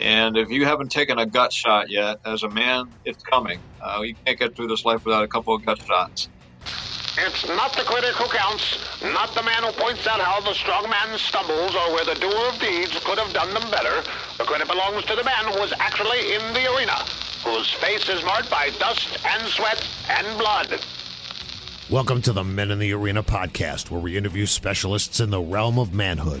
And if you haven't taken a gut shot yet, as a man, it's coming. Uh, you can't get through this life without a couple of gut shots. It's not the critic who counts, not the man who points out how the strong man stumbles or where the doer of deeds could have done them better. The credit belongs to the man who was actually in the arena, whose face is marked by dust and sweat and blood. Welcome to the Men in the Arena podcast, where we interview specialists in the realm of manhood.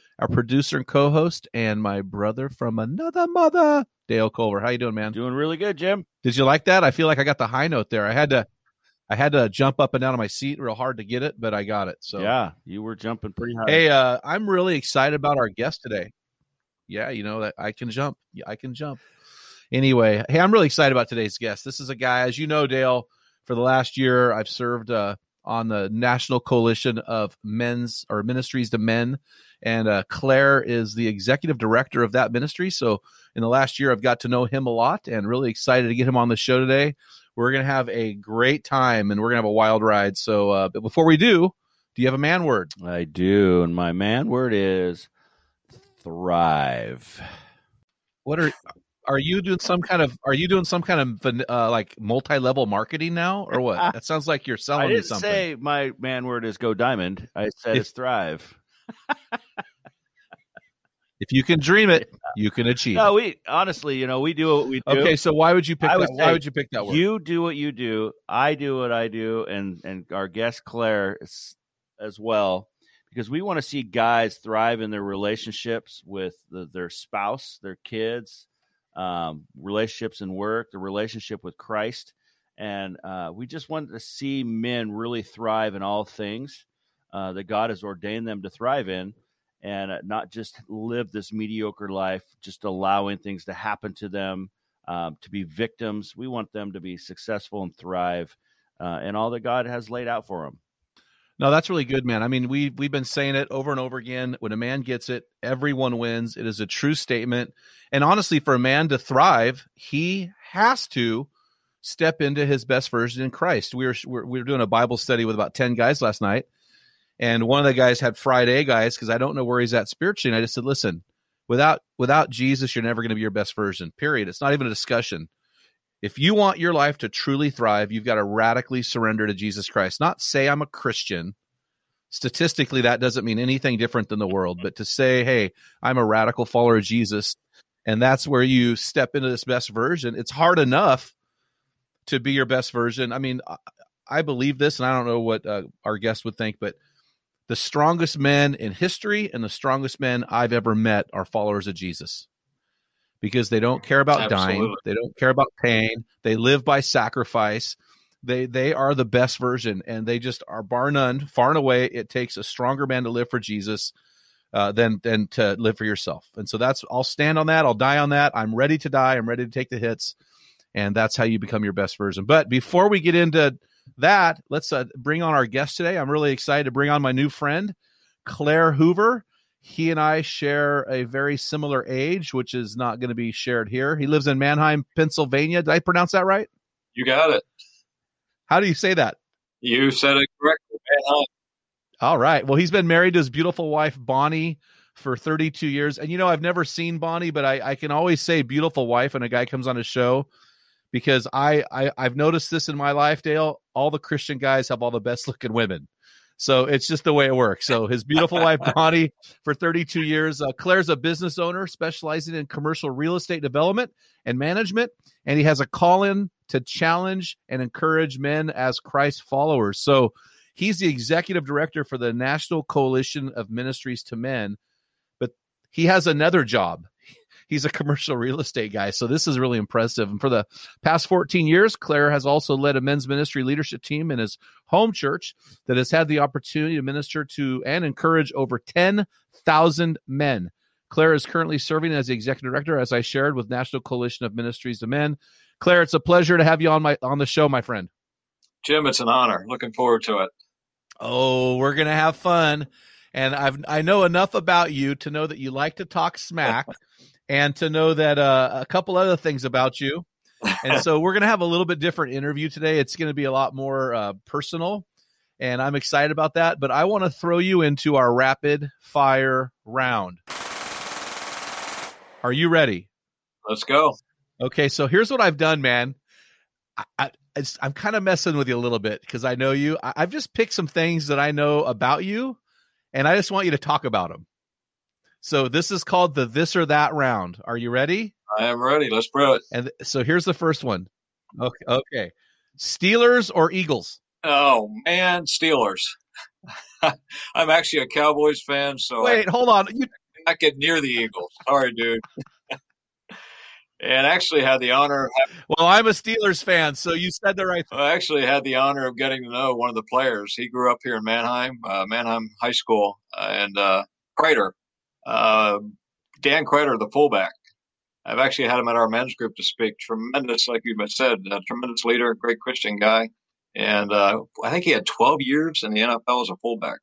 our producer and co-host, and my brother from another mother, Dale Culver. How you doing, man? Doing really good, Jim. Did you like that? I feel like I got the high note there. I had to, I had to jump up and down on my seat real hard to get it, but I got it. So yeah, you were jumping pretty high. Hey, uh, I'm really excited about our guest today. Yeah, you know that I can jump. Yeah, I can jump. Anyway, hey, I'm really excited about today's guest. This is a guy, as you know, Dale. For the last year, I've served uh, on the National Coalition of Men's or Ministries to Men and uh, Claire is the executive director of that ministry. So in the last year, I've got to know him a lot and really excited to get him on the show today. We're going to have a great time and we're going to have a wild ride. So, uh, but before we do, do you have a man word? I do. And my man word is thrive. What are are you doing some kind of are you doing some kind of uh, like multi-level marketing now or what that sounds like you're selling I didn't something say my man word is go diamond i said if, it's thrive if you can dream it, you can achieve. No, we honestly, you know, we do what we do. Okay, so why would you pick that? Why would you pick that word? You do what you do. I do what I do, and and our guest Claire as well, because we want to see guys thrive in their relationships with the, their spouse, their kids, um, relationships and work, the relationship with Christ, and uh, we just want to see men really thrive in all things uh, that God has ordained them to thrive in and uh, not just live this mediocre life, just allowing things to happen to them, um, to be victims. We want them to be successful and thrive uh, in all that God has laid out for them. No, that's really good, man. I mean, we we've been saying it over and over again. When a man gets it, everyone wins. It is a true statement. And honestly, for a man to thrive, he has to step into his best version in Christ. We were we were doing a Bible study with about ten guys last night, and one of the guys had fried egg eyes because I don't know where he's at spiritually. And I just said, listen, without without Jesus, you're never going to be your best version. Period. It's not even a discussion. If you want your life to truly thrive, you've got to radically surrender to Jesus Christ. Not say I'm a Christian. Statistically, that doesn't mean anything different than the world, but to say, hey, I'm a radical follower of Jesus, and that's where you step into this best version. It's hard enough to be your best version. I mean, I believe this, and I don't know what uh, our guest would think, but the strongest men in history and the strongest men I've ever met are followers of Jesus because they don't care about Absolutely. dying, they don't care about pain, they live by sacrifice. They they are the best version, and they just are bar none, far and away. It takes a stronger man to live for Jesus uh, than than to live for yourself. And so that's I'll stand on that. I'll die on that. I'm ready to die. I'm ready to take the hits, and that's how you become your best version. But before we get into that, let's uh, bring on our guest today. I'm really excited to bring on my new friend, Claire Hoover. He and I share a very similar age, which is not going to be shared here. He lives in Manheim, Pennsylvania. Did I pronounce that right? You got it. How do you say that? You said it correctly. All right. Well, he's been married to his beautiful wife Bonnie for 32 years, and you know I've never seen Bonnie, but I, I can always say beautiful wife when a guy comes on a show because I, I I've noticed this in my life, Dale. All the Christian guys have all the best looking women. So it's just the way it works. So his beautiful wife Bonnie for 32 years. Uh, Claire's a business owner specializing in commercial real estate development and management, and he has a call in to challenge and encourage men as Christ followers. So he's the executive director for the National Coalition of Ministries to Men, but he has another job he's a commercial real estate guy. So this is really impressive. And for the past 14 years, Claire has also led a men's ministry leadership team in his home church that has had the opportunity to minister to and encourage over 10,000 men. Claire is currently serving as the executive director, as I shared with National Coalition of Ministries to Men. Claire, it's a pleasure to have you on my on the show, my friend. Jim, it's an honor. Looking forward to it. Oh, we're gonna have fun. And I've I know enough about you to know that you like to talk smack and to know that uh, a couple other things about you. And so we're going to have a little bit different interview today. It's going to be a lot more uh, personal, and I'm excited about that. But I want to throw you into our rapid fire round. Are you ready? Let's go. Okay, so here's what I've done, man. I, I'm kind of messing with you a little bit because I know you. I, I've just picked some things that I know about you, and I just want you to talk about them. So this is called the this or that round. Are you ready? I am ready. Let's bro it. And so here's the first one. Okay, okay. Steelers or Eagles? Oh man, Steelers. I'm actually a Cowboys fan, so wait, I, hold on. You not get near the Eagles. Sorry, dude. and actually had the honor. Having, well, I'm a Steelers fan, so you said the right. Thing. I actually had the honor of getting to know one of the players. He grew up here in Manheim, uh, Manheim High School, uh, and uh, uh, Dan Kreider, the fullback. I've actually had him at our men's group to speak. Tremendous, like you said, a tremendous leader, great Christian guy. And uh, I think he had 12 years in the NFL as a fullback.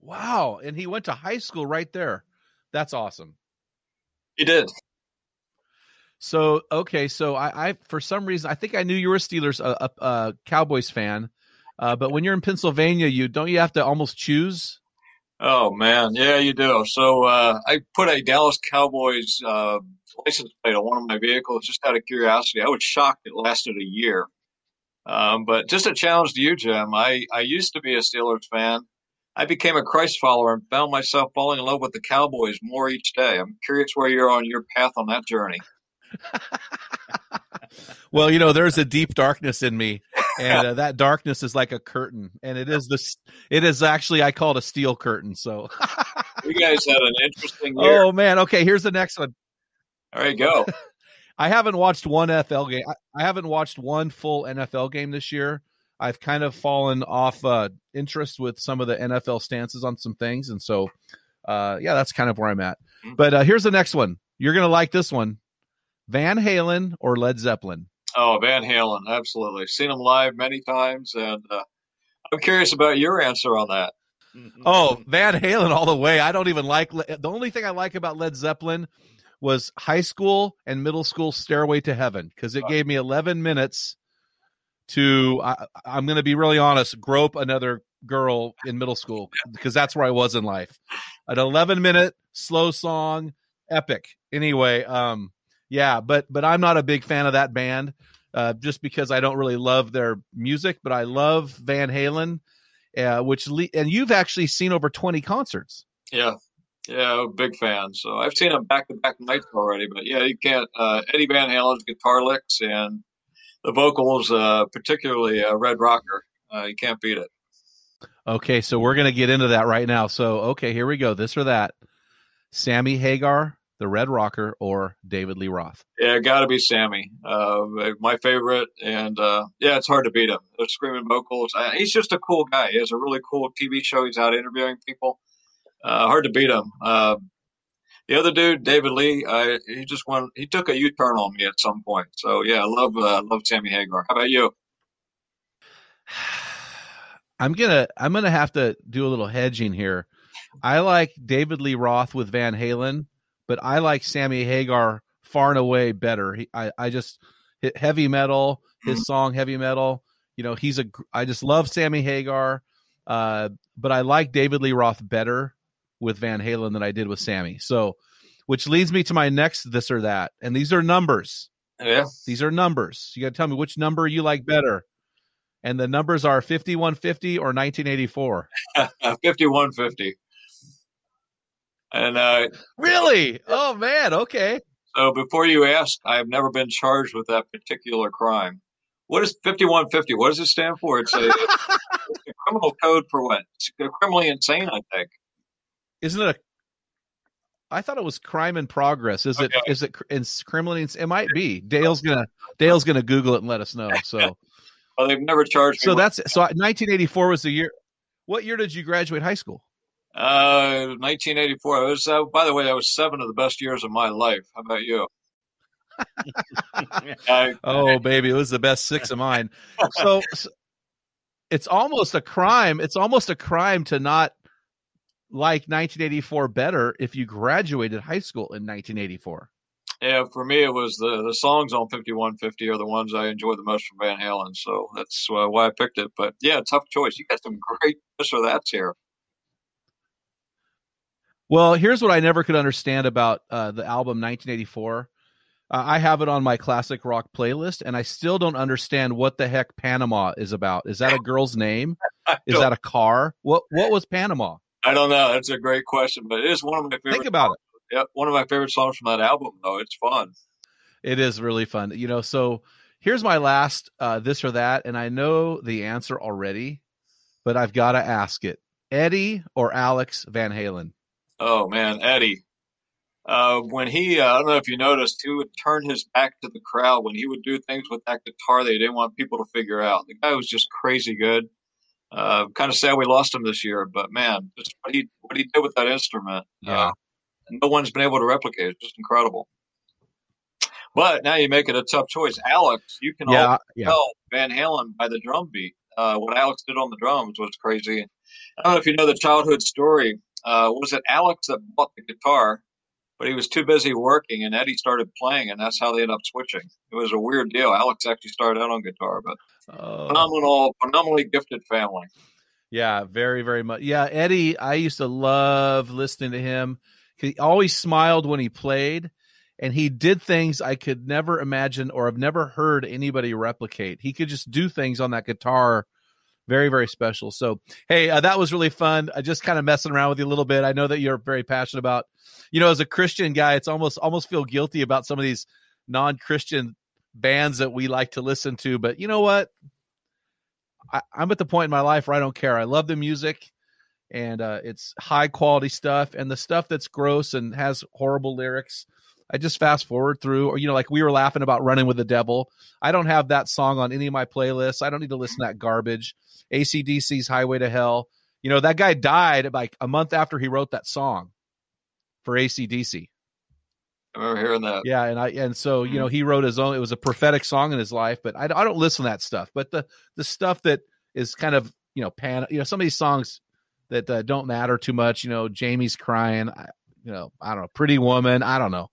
Wow. And he went to high school right there. That's awesome. He did. So, okay. So I, I for some reason, I think I knew you were a Steelers, a, a, a Cowboys fan. Uh, but when you're in Pennsylvania, you don't you have to almost choose Oh man, yeah, you do. So uh, I put a Dallas Cowboys uh, license plate on one of my vehicles just out of curiosity. I was shocked it lasted a year. Um, but just a challenge to you, Jim. I, I used to be a Steelers fan. I became a Christ follower and found myself falling in love with the Cowboys more each day. I'm curious where you're on your path on that journey. well, you know, there's a deep darkness in me and uh, that darkness is like a curtain, and it is this. It is actually I call it a steel curtain. So you guys had an interesting. Year. Oh man, okay. Here's the next one. All right, go. I haven't watched one NFL game. I, I, haven't watched one full NFL game this year. I've kind of fallen off uh, interest with some of the NFL stances on some things, and so uh, yeah, that's kind of where I'm at. Mm-hmm. But uh, here's the next one. You're gonna like this one: Van Halen or Led Zeppelin. Oh, Van Halen, absolutely. Seen them live many times, and uh, I'm curious about your answer on that. Oh, Van Halen all the way. I don't even like the only thing I like about Led Zeppelin was high school and middle school Stairway to Heaven because it gave me 11 minutes to I, am going to be really honest, grope another girl in middle school because that's where I was in life. An 11 minute slow song, epic. Anyway, um, yeah, but but I'm not a big fan of that band, uh, just because I don't really love their music. But I love Van Halen, uh, which le- and you've actually seen over 20 concerts. Yeah, yeah, big fan. So I've seen them back to back nights already. But yeah, you can't. Uh, Eddie Van Halen's guitar licks and the vocals, uh, particularly uh, Red Rocker, uh, you can't beat it. Okay, so we're gonna get into that right now. So okay, here we go. This or that. Sammy Hagar the Red Rocker or David Lee Roth? Yeah, got to be Sammy. Uh, my favorite, and uh, yeah, it's hard to beat him. Screaming vocals. Uh, he's just a cool guy. He has a really cool TV show. He's out interviewing people. Uh, hard to beat him. Uh, the other dude, David Lee, he just went. He took a U turn on me at some point. So yeah, I love uh, love Sammy Hagar. How about you? I'm gonna I'm gonna have to do a little hedging here. I like David Lee Roth with Van Halen but I like Sammy Hagar far and away better. He, I, I just heavy metal, his mm-hmm. song heavy metal. you know, he's a. I just love Sammy Hagar, uh, but I like David Lee Roth better with Van Halen than I did with Sammy. So, which leads me to my next this or that, and these are numbers. Yeah. These are numbers. You got to tell me which number you like better. And the numbers are 5150 or 1984. 5150. And uh, really? Oh, man. Okay. So before you ask, I have never been charged with that particular crime. What is 5150? What does it stand for? It's a, it's a criminal code for what? It's criminally insane, I think. Isn't it a I thought it was crime in progress. Is it? Okay. Is it? It's criminally. It might be. Dale's gonna. Dale's gonna Google it and let us know. So. Well, they've never charged me. so that's so. 1984 was the year. What year did you graduate high school? Uh, 1984. It was, uh, by the way, that was seven of the best years of my life. How about you? I, Oh, baby, it was the best six of mine. So, so it's almost a crime. It's almost a crime to not like 1984 better if you graduated high school in 1984. yeah, for me, it was the the songs on 5150 are the ones I enjoy the most from Van Halen. So that's uh, why I picked it. But yeah, tough choice. You got some great this or that's here. Well, here's what I never could understand about uh, the album 1984. Uh, I have it on my classic rock playlist, and I still don't understand what the heck Panama is about. Is that a girl's name? Is that a car? What What was Panama? I don't know. That's a great question, but it is one of my favorite. Think about it. Yeah, one of my favorite songs from that album, though. It's fun. It is really fun. You know, so here's my last uh, this or that, and I know the answer already, but I've got to ask it: Eddie or Alex Van Halen? Oh man, Eddie. Uh, when he, uh, I don't know if you noticed, he would turn his back to the crowd when he would do things with that guitar that he didn't want people to figure out. The guy was just crazy good. Uh, kind of sad we lost him this year, but man, just what he what he did with that instrument, Yeah. uh, no one's been able to replicate. It's just incredible. But now you make it a tough choice, Alex. You can Yeah, yeah. tell Van Halen by the drum beat. Uh, what Alex did on the drums was crazy. I don't know if you know the childhood story. Uh, was it Alex that bought the guitar, but he was too busy working, and Eddie started playing, and that's how they ended up switching. It was a weird deal. Alex actually started out on guitar, but Oh. phenomenal, phenomenally gifted family. Yeah, very, very much. Yeah, Eddie, I used to love listening to him. He always smiled when he played, and he did things I could never imagine or have never heard anybody replicate. He could just do things on that guitar. Very, very special. So, hey, uh, that was really fun. I just kind of messing around with you a little bit. I know that you're very passionate about, you know, as a Christian guy, it's almost almost feel guilty about some of these non-Christian bands that we like to listen to. But you know what? I, I'm at the point in my life where I don't care. I love the music, and uh, it's high quality stuff. And the stuff that's gross and has horrible lyrics, I just fast forward through. Or you know, like we were laughing about "Running with the Devil." I don't have that song on any of my playlists. I don't need to listen to that garbage. ACDC's "Highway to Hell." You know, that guy died like a month after he wrote that song for ACDC. I remember hearing that. Yeah, and I and so you know he wrote his own. It was a prophetic song in his life, but I, I don't listen to that stuff. But the the stuff that is kind of you know pan you know some of these songs that uh, don't matter too much. You know, Jamie's crying. I, you know, I don't know, Pretty Woman. I don't know.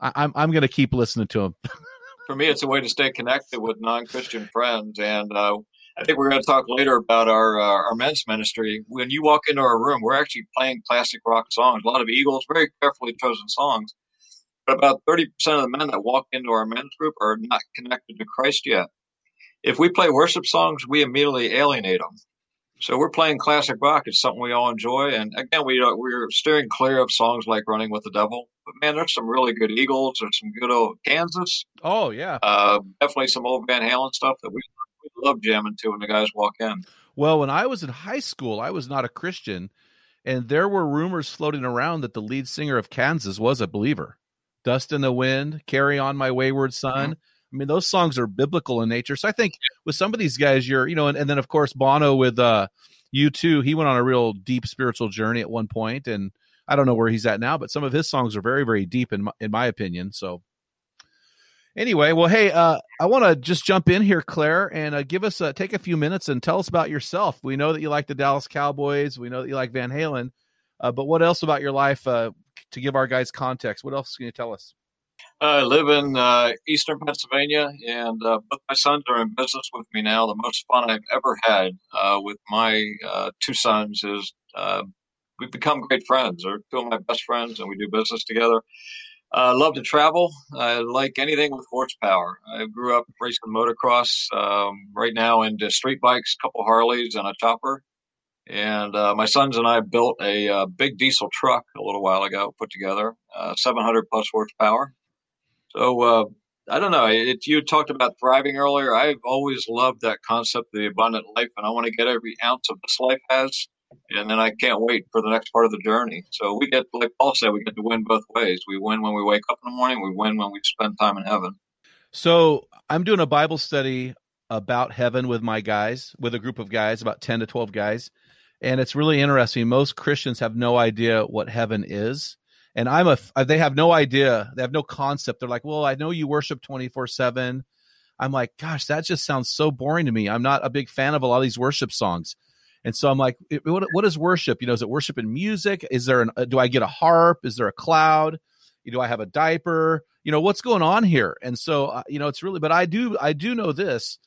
I, I'm I'm gonna keep listening to him. for me, it's a way to stay connected with non-Christian friends. And uh, I think we're going to talk later about our uh, our men's ministry. When you walk into our room, we're actually playing classic rock songs, a lot of Eagles, very carefully chosen songs. But about thirty percent of the men that walk into our men's group are not connected to Christ yet. If we play worship songs, we immediately alienate them. So we're playing classic rock. It's something we all enjoy. And again, we uh, we're steering clear of songs like "Running with the Devil." But man, there's some really good Eagles. There's some good old Kansas. Oh yeah. Uh, definitely some old Van Halen stuff that we, we love jamming to when the guys walk in. Well, when I was in high school, I was not a Christian, and there were rumors floating around that the lead singer of Kansas was a believer. Dust in the Wind, Carry On My Wayward Son. I mean, those songs are biblical in nature. So I think with some of these guys, you're, you know, and, and then of course Bono with uh U2, he went on a real deep spiritual journey at one point, and I don't know where he's at now, but some of his songs are very, very deep in my, in my opinion. So anyway, well, hey, uh, I want to just jump in here, Claire, and uh, give us uh, take a few minutes and tell us about yourself. We know that you like the Dallas Cowboys. We know that you like Van Halen, uh, but what else about your life uh, to give our guys context? What else can you tell us? I live in eastern Pennsylvania, and both my sons are in business with me now. The most fun I've ever had with my two sons is we've become great friends. They're two of my best friends, and we do business together. I love to travel. I like anything with horsepower. I grew up racing motocross. Um, right now into street bikes, a couple Harleys, and a chopper. And uh, my sons and I built a, a, big diesel truck a little while ago, put together, 700 plus horsepower so uh, I don't know. It, you talked about thriving earlier. I've always loved that concept of the abundant life, and I want to get every ounce of this life has, and then I can't wait for the next part of the journey. So we get, like Paul said, we get to win both ways. We win when we wake up in the morning. We win when we spend time in heaven. So I'm doing a Bible study about heaven with my guys, with a group of guys, about 10 to 12 guys. And it's really interesting. Most Christians have no idea what heaven is and I'm a they have no idea, they have no concept. They're like, "Well, I know you worship 24/7." I'm like, "Gosh, that just sounds so boring to me. I'm not a big fan of a lot of these worship songs." And so I'm like, what, what is worship? You know, is it worship in music? Is there an, uh, do I get a harp? Is there a cloud? Do I have a diaper? You know, what's going on here? And so, uh, you know, it's really, but I do, I do know this.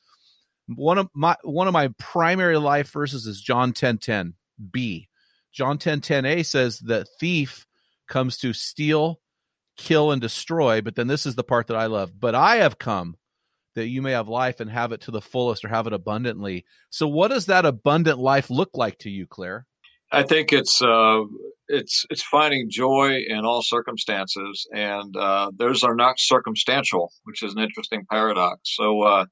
One of my, one of my primary life verses is John 10, 10 B. John 10, 10 A says that thief comes to steal, kill, and destroy. But then this is the part that I love. But I have come that you may have life and have it to the fullest or have it abundantly. So, what does that abundant life look like to you, Claire? I think it's uh, it's it's finding joy in all circumstances, and uh, those are not circumstantial, which is an interesting paradox. So, uh,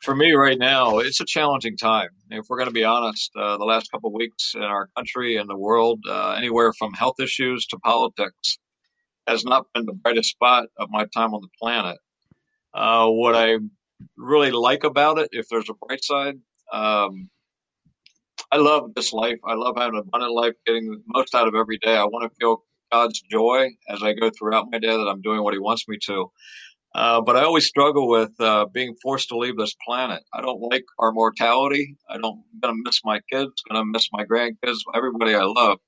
for me right now, it's a challenging time. If we're going to be honest, uh, the last couple of weeks in our country and the world, uh, anywhere from health issues to politics, has not been the brightest spot of my time on the planet. Uh, what I really like about it, if there's a bright side, um, I love this life. I love having an abundant life, getting the most out of every day. I want to feel God's joy as I go throughout my day that I'm doing what He wants me to. Uh, but I always struggle with uh, being forced to leave this planet. I don't like our mortality. I don't. I'm gonna miss my kids. Gonna miss my grandkids. Everybody I love.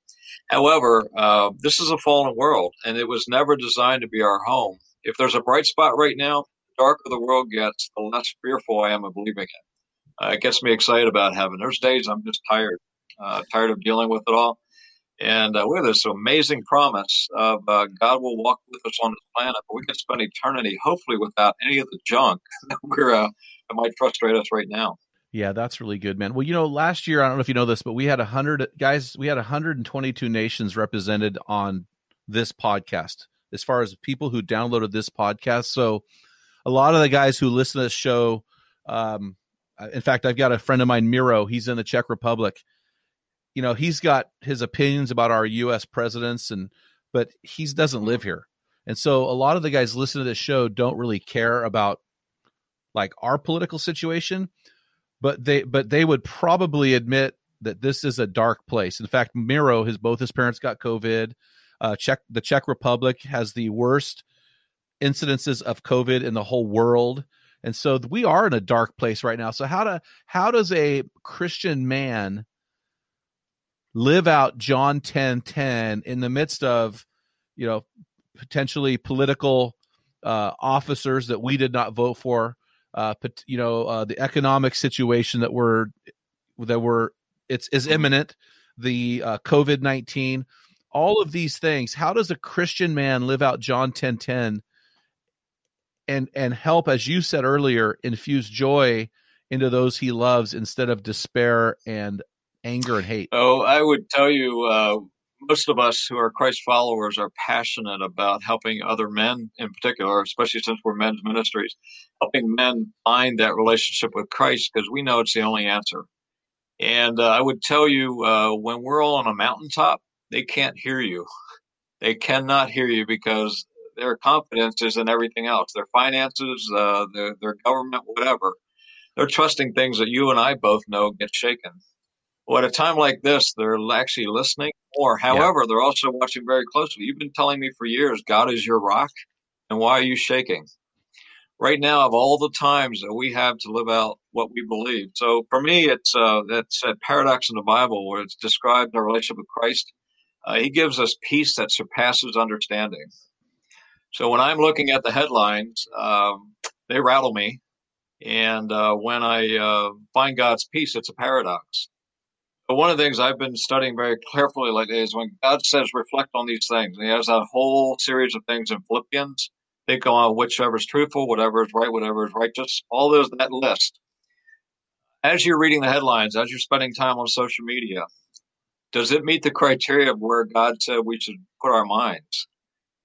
However, uh, this is a fallen world, and it was never designed to be our home. If there's a bright spot right now, darker the world gets, the less fearful I am of leaving it. Uh, it gets me excited about heaven. There's days I'm just tired, uh, tired of dealing with it all. And uh, we have this amazing promise of uh, God will walk with us on this planet, but we can spend eternity, hopefully, without any of the junk that we're uh, that might frustrate us right now. Yeah, that's really good, man. Well, you know, last year I don't know if you know this, but we had a hundred guys. We had 122 nations represented on this podcast, as far as people who downloaded this podcast. So, a lot of the guys who listen to this show, um, in fact, I've got a friend of mine, Miro. He's in the Czech Republic you know he's got his opinions about our U.S. presidents, and but he doesn't live here, and so a lot of the guys listening to this show don't really care about like our political situation, but they but they would probably admit that this is a dark place. In fact, Miro, his both his parents got COVID. Uh, Czech the Czech Republic has the worst incidences of COVID in the whole world. And so we are in a dark place right now. So how to how does a Christian man live out John 10 10 in the midst of, you know, potentially political uh, officers that we did not vote for, uh, but, you know, uh, the economic situation that we're, that we're, it's is imminent, the uh, COVID 19, all of these things. How does a Christian man live out John 10 10 and, and help, as you said earlier, infuse joy into those he loves instead of despair and anger and hate? Oh, I would tell you, uh, most of us who are Christ followers are passionate about helping other men in particular, especially since we're men's ministries, helping men find that relationship with Christ because we know it's the only answer. And uh, I would tell you, uh, when we're all on a mountaintop, they can't hear you. They cannot hear you because their confidence is in everything else their finances, uh, their, their government, whatever. They're trusting things that you and I both know get shaken. Well, at a time like this, they're actually listening more. However, yeah. they're also watching very closely. You've been telling me for years, God is your rock. And why are you shaking? Right now, of all the times that we have to live out what we believe. So for me, it's uh, that's a paradox in the Bible where it's described our relationship with Christ. Uh, he gives us peace that surpasses understanding. So when I'm looking at the headlines, um, they rattle me. And uh, when I uh, find God's peace, it's a paradox. But one of the things I've been studying very carefully lately is when God says reflect on these things. And he has a whole series of things in Philippians. Think on whichever is truthful, whatever is right, whatever is righteous, all those that list. As you're reading the headlines, as you're spending time on social media, does it meet the criteria of where God said we should put our minds?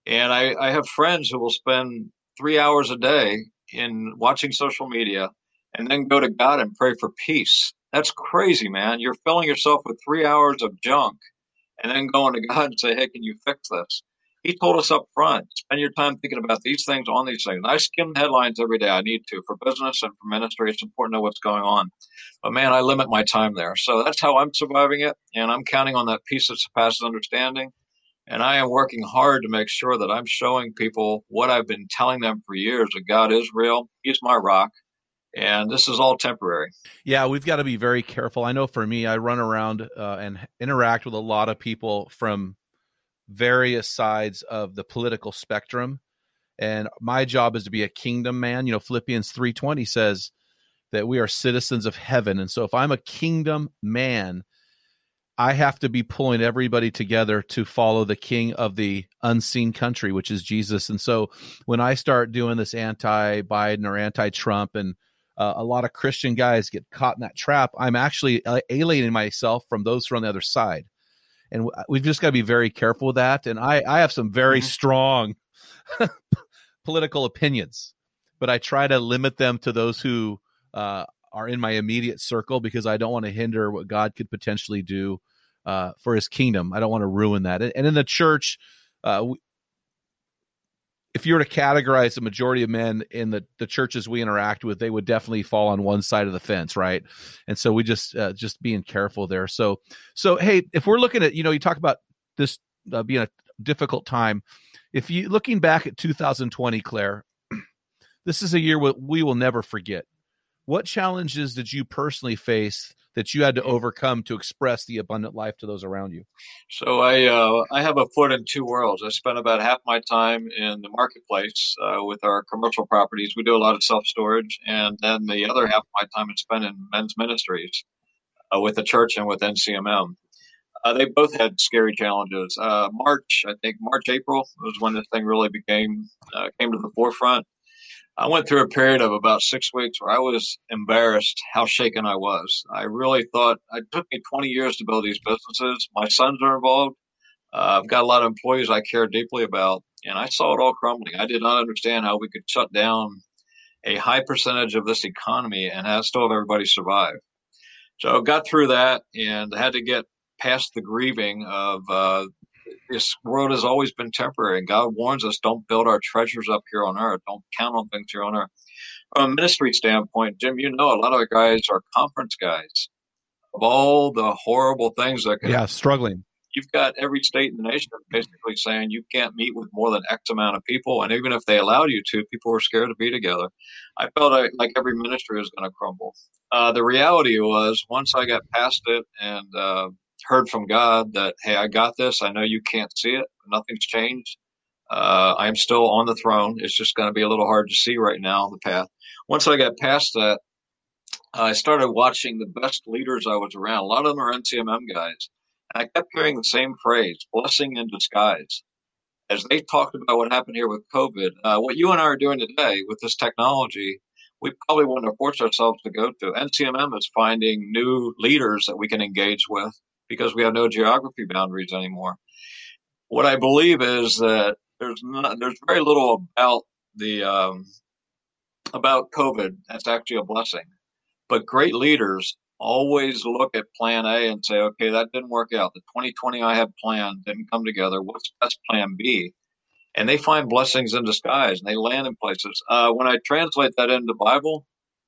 And I, I have friends who will spend three hours a day in watching social media and then go to God and pray for peace. That's crazy, man. You're filling yourself with three hours of junk and then going to God and say, Hey, can you fix this? He told us up front, spend your time thinking about these things on these things. I skim headlines every day. I need to for business and for ministry. It's important to know what's going on. But man, I limit my time there. So that's how I'm surviving it. And I'm counting on that peace that surpasses understanding. And I am working hard to make sure that I'm showing people what I've been telling them for years that God is real. He's my rock. And this is all temporary. Yeah, we've got to be very careful. I know for me, I run around uh, and interact with a lot of people from various sides of the political spectrum. And my job is to be a kingdom man. You know, Philippians 3:20 says that we are citizens of heaven. And so if I'm a kingdom man, I have to be pulling everybody together to follow the king of the unseen country, which is Jesus. And so when I start doing this anti Biden or anti Trump, and uh, a lot of Christian guys get caught in that trap, I'm actually uh, alienating myself from those who are on the other side. And we've just got to be very careful with that. And I, I have some very mm-hmm. strong political opinions, but I try to limit them to those who uh, are in my immediate circle because I don't want to hinder what God could potentially do uh, for His kingdom. I don't want to ruin that. And in the church, uh, if you were to categorize the majority of men in the, the churches we interact with, they would definitely fall on one side of the fence, right? And so we just uh, just being careful there. So so hey, if we're looking at you know you talk about this uh, being a difficult time, if you looking back at 2020, Claire, this is a year we will never forget what challenges did you personally face that you had to overcome to express the abundant life to those around you? So I uh, I have a foot in two worlds. I spend about half my time in the marketplace uh, with our commercial properties. We do a lot of self storage, and then the other half of my time is spent in men's ministries uh, with the church and with NCMM. Uh, they both had scary challenges. Uh, March, I think March April was when this thing really became uh, came to the forefront I went through a period of about six weeks where I was embarrassed how shaken I was. I really thought it took me 20 years to build these businesses. My sons are involved. Uh, I've got a lot of employees I care deeply about, and I saw it all crumbling. I did not understand how we could shut down a high percentage of this economy and have, still have everybody survive. So I got through that and had to get past the grieving of uh, this world has always been temporary, and God warns us: don't build our treasures up here on earth. Don't count on things here on earth. From a ministry standpoint, Jim, you know a lot of the guys are conference guys. Of all the horrible things that can, yeah, struggling. You've got every state in the nation basically saying you can't meet with more than X amount of people, and even if they allowed you to, people were scared to be together. I felt like every ministry was going to crumble. Uh, the reality was, once I got past it and uh, heard from God that, hey, I got this. I know you can't see it. Nothing's changed. Uh, I'm still on the throne. It's just going to be a little hard to see right now, the path. Once I got past that, I started watching the best leaders I was around. A lot of them are NCMM guys. And I kept hearing the same phrase, blessing in disguise. As they talked about what happened here with COVID, uh, what you and I are doing today with this technology, we probably wouldn't have forced ourselves to go to. NCMM is finding new leaders that we can engage with because we have no geography boundaries anymore. What I believe is that there's not, there's very little about the um, about COVID that's actually a blessing, but great leaders always look at Plan A and say, okay, that didn't work out. The 2020 I had planned didn't come together. What's best Plan B? And they find blessings in disguise and they land in places. Uh, when I translate that into Bible,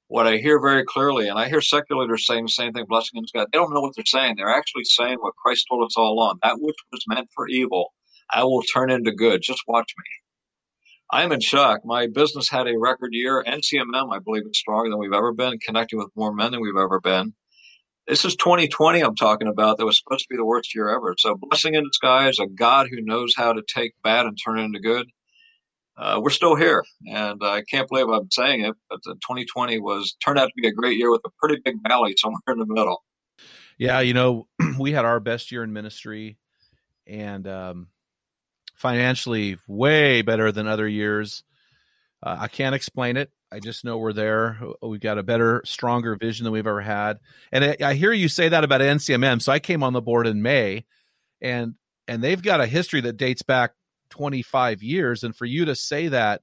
what I hear very clearly, and I hear secular leaders saying the same thing, blessing in God. They don't know what they're saying. They're actually saying what Christ told us all along. That which was meant for evil, I will turn into good. Just watch me. I'm in shock. My business had a record year. NCMM, I believe, is stronger than we've ever been, connecting with more men than we've ever been. This is 2020 I'm talking about. That was supposed to be the worst year ever. So, blessing in disguise, a God who knows how to take bad and turn it into good. Uh, we're still here, and I can't believe I'm saying it, but 2020 was turned out to be a great year with a pretty big valley somewhere in the middle. Yeah, you know, we had our best year in ministry, and um, financially way better than other years. Uh, I can't explain it. I just know we're there. We've got a better, stronger vision than we've ever had. And I, I hear you say that about NCMM. So I came on the board in May, and and they've got a history that dates back 25 years. And for you to say that,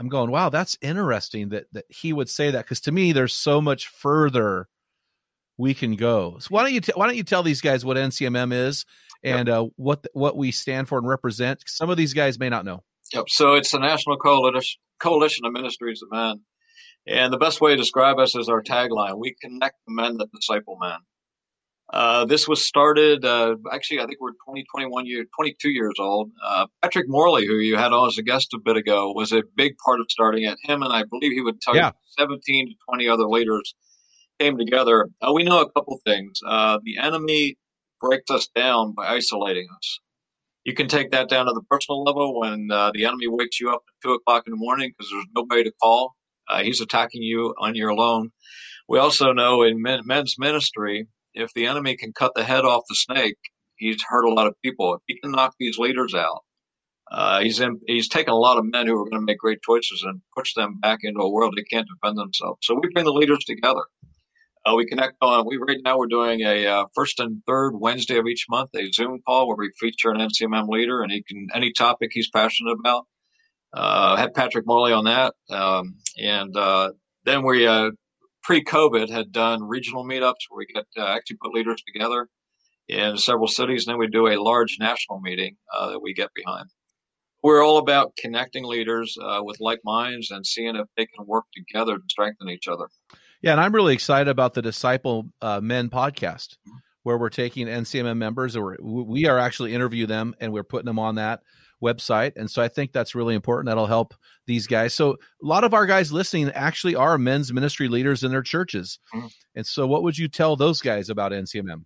I'm going, wow, that's interesting that that he would say that because to me, there's so much further we can go. So why don't you t- why don't you tell these guys what NCMM is and uh, what what we stand for and represent? Some of these guys may not know. Yep. So it's the National Coalition Coalition of Ministries of Men, and the best way to describe us is our tagline: "We connect the men that disciple men." Uh, this was started. Uh, actually, I think we're 20, 21 year, 22 years old. Uh, Patrick Morley, who you had on as a guest a bit ago, was a big part of starting it. Him and I believe he would tell yeah. you 17 to 20 other leaders came together. Uh, we know a couple things. Uh, the enemy breaks us down by isolating us. You can take that down to the personal level when uh, the enemy wakes you up at two o'clock in the morning because there's nobody to call. Uh, he's attacking you on your own. We also know in men, men's ministry, if the enemy can cut the head off the snake, he's hurt a lot of people. If he can knock these leaders out, uh, he's in, he's taken a lot of men who are going to make great choices and push them back into a world they can't defend themselves. So we bring the leaders together. Uh, we connect on. We right now we're doing a uh, first and third Wednesday of each month a Zoom call where we feature an NCMM leader and he can any topic he's passionate about. Uh, had Patrick Morley on that, um, and uh, then we uh, pre-COVID had done regional meetups where we get uh, actually put leaders together in several cities, and then we do a large national meeting that we get behind. We're all about connecting leaders with like minds and seeing if they can work together to strengthen each other. Yeah, and I'm really excited about the Disciple uh, Men podcast, where we're taking NCMM members, or we are actually interview them, and we're putting them on that website. And so I think that's really important. That'll help these guys. So a lot of our guys listening actually are men's ministry leaders in their churches. Mm-hmm. And so, what would you tell those guys about NCMM?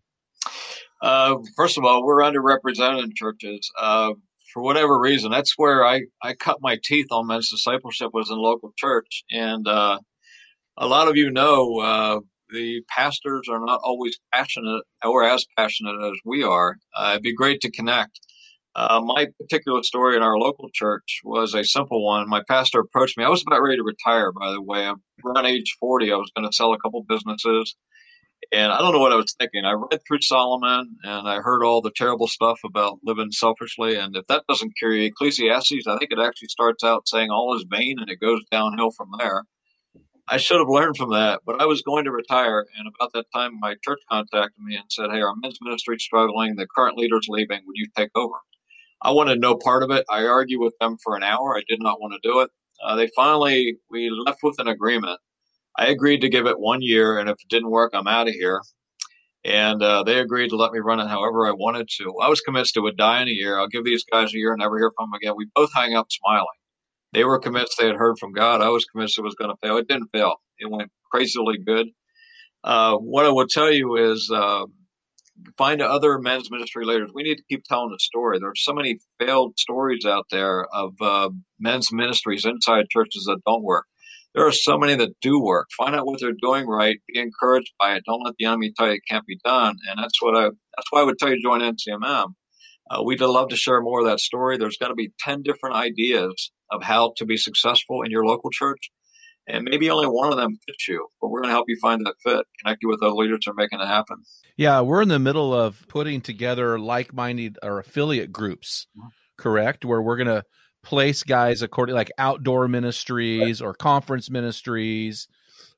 Uh, first of all, we're underrepresented in churches. Uh, for whatever reason, that's where I, I cut my teeth on men's discipleship was in local church. And uh, a lot of you know uh, the pastors are not always passionate or as passionate as we are. Uh, it'd be great to connect. Uh, my particular story in our local church was a simple one. My pastor approached me. I was about ready to retire, by the way. I'm around age 40. I was going to sell a couple businesses. And I don't know what I was thinking. I read through Solomon and I heard all the terrible stuff about living selfishly. And if that doesn't cure you, Ecclesiastes, I think it actually starts out saying all is vain and it goes downhill from there. I should have learned from that, but I was going to retire. And about that time, my church contacted me and said, Hey, our men's ministry is struggling. The current leader's leaving. Would you take over? I wanted no part of it. I argued with them for an hour. I did not want to do it. Uh, they finally, we left with an agreement. I agreed to give it one year, and if it didn't work, I'm out of here. And uh, they agreed to let me run it however I wanted to. I was convinced it would die in a year. I'll give these guys a year and never hear from them again. We both hung up smiling. They were convinced they had heard from God. I was convinced it was going to fail. It didn't fail. It went crazily good. Uh, what I will tell you is uh, find other men's ministry leaders. We need to keep telling the story. There are so many failed stories out there of uh, men's ministries inside churches that don't work. There are so many that do work. Find out what they're doing right. Be encouraged by it. Don't let the enemy tell you it can't be done. And that's what I. That's why I would tell you to join NCMM. Uh, we'd love to share more of that story. There's going to be 10 different ideas of how to be successful in your local church. And maybe only one of them fits you, but we're going to help you find that fit, connect you with other leaders that are making it happen. Yeah, we're in the middle of putting together like minded or affiliate groups, mm-hmm. correct? Where we're going to place guys according like outdoor ministries right. or conference ministries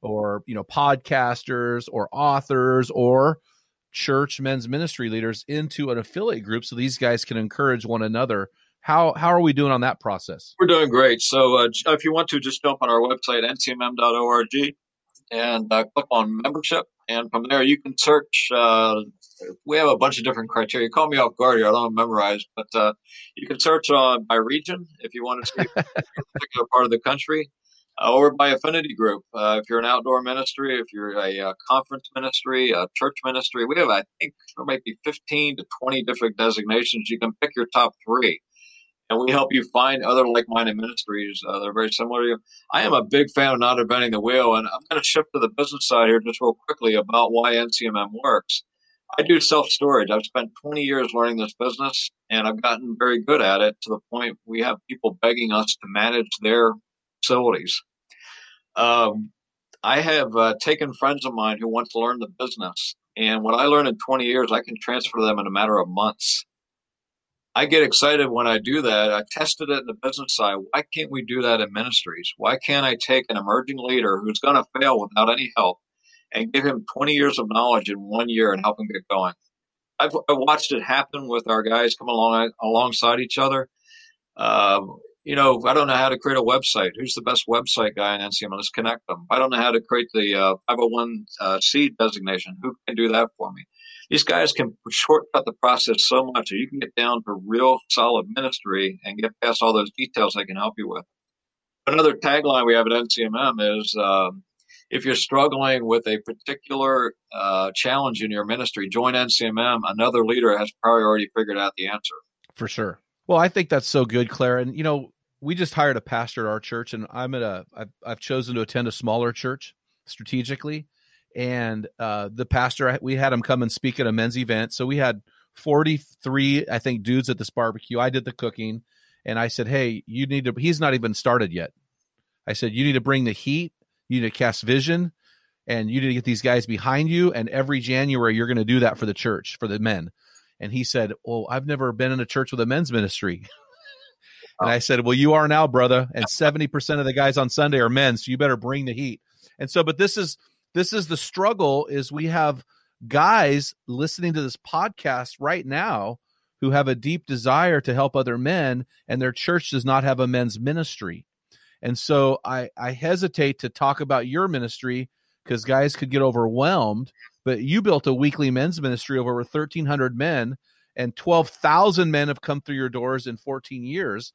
or you know podcasters or authors or church men's ministry leaders into an affiliate group so these guys can encourage one another how how are we doing on that process we're doing great so uh, if you want to just jump on our website ncmm.org and uh, click on membership and from there you can search uh, we have a bunch of different criteria call me off guard here i don't memorize but uh, you can search on by region if you want to see a particular part of the country uh, or by affinity group. Uh, if you're an outdoor ministry, if you're a, a, uh, conference ministry, a church ministry, we have, I think, there might be 15 to 20 different designations. You can pick your top three. And we help you find other like-minded ministries uh, that are very similar to you. I am a big fan of not inventing the wheel, and I'm going to shift to the business side here just real quickly about why NCMM works. I do self-storage. I've spent 20 years learning this business, and I've gotten very good at it to the point we have people begging us to manage their facilities. Um, I have uh, taken friends of mine who want to learn the business, and what I learned in 20 years, I can transfer to them in a matter of months. I get excited when I do that. I tested it in the business side. Why can't we do that in ministries? Why can't I take an emerging leader who's going to fail without any help and give him 20 years of knowledge in one year and help him get going? I've, I've watched it happen with our guys come along alongside each other. Um, you know, I don't know how to create a website. Who's the best website guy in NCMM? Let's connect them. I don't know how to create the uh, 501c uh, designation. Who can do that for me? These guys can shortcut the process so much that you can get down to real solid ministry and get past all those details they can help you with. Another tagline we have at NCMM is um, if you're struggling with a particular uh, challenge in your ministry, join NCMM. Another leader has probably already figured out the answer. For sure. Well, I think that's so good, Claire. And, you know, we just hired a pastor at our church, and I'm at a. I've, I've chosen to attend a smaller church strategically, and uh, the pastor we had him come and speak at a men's event. So we had 43, I think, dudes at this barbecue. I did the cooking, and I said, "Hey, you need to." He's not even started yet. I said, "You need to bring the heat. You need to cast vision." And you need to get these guys behind you. And every January, you're going to do that for the church, for the men. And he said, Well, I've never been in a church with a men's ministry. And I said, Well, you are now, brother. And 70% of the guys on Sunday are men. So you better bring the heat. And so, but this is this is the struggle is we have guys listening to this podcast right now who have a deep desire to help other men and their church does not have a men's ministry. And so I, I hesitate to talk about your ministry because guys could get overwhelmed. But you built a weekly men's ministry of over 1,300 men and 12,000 men have come through your doors in 14 years.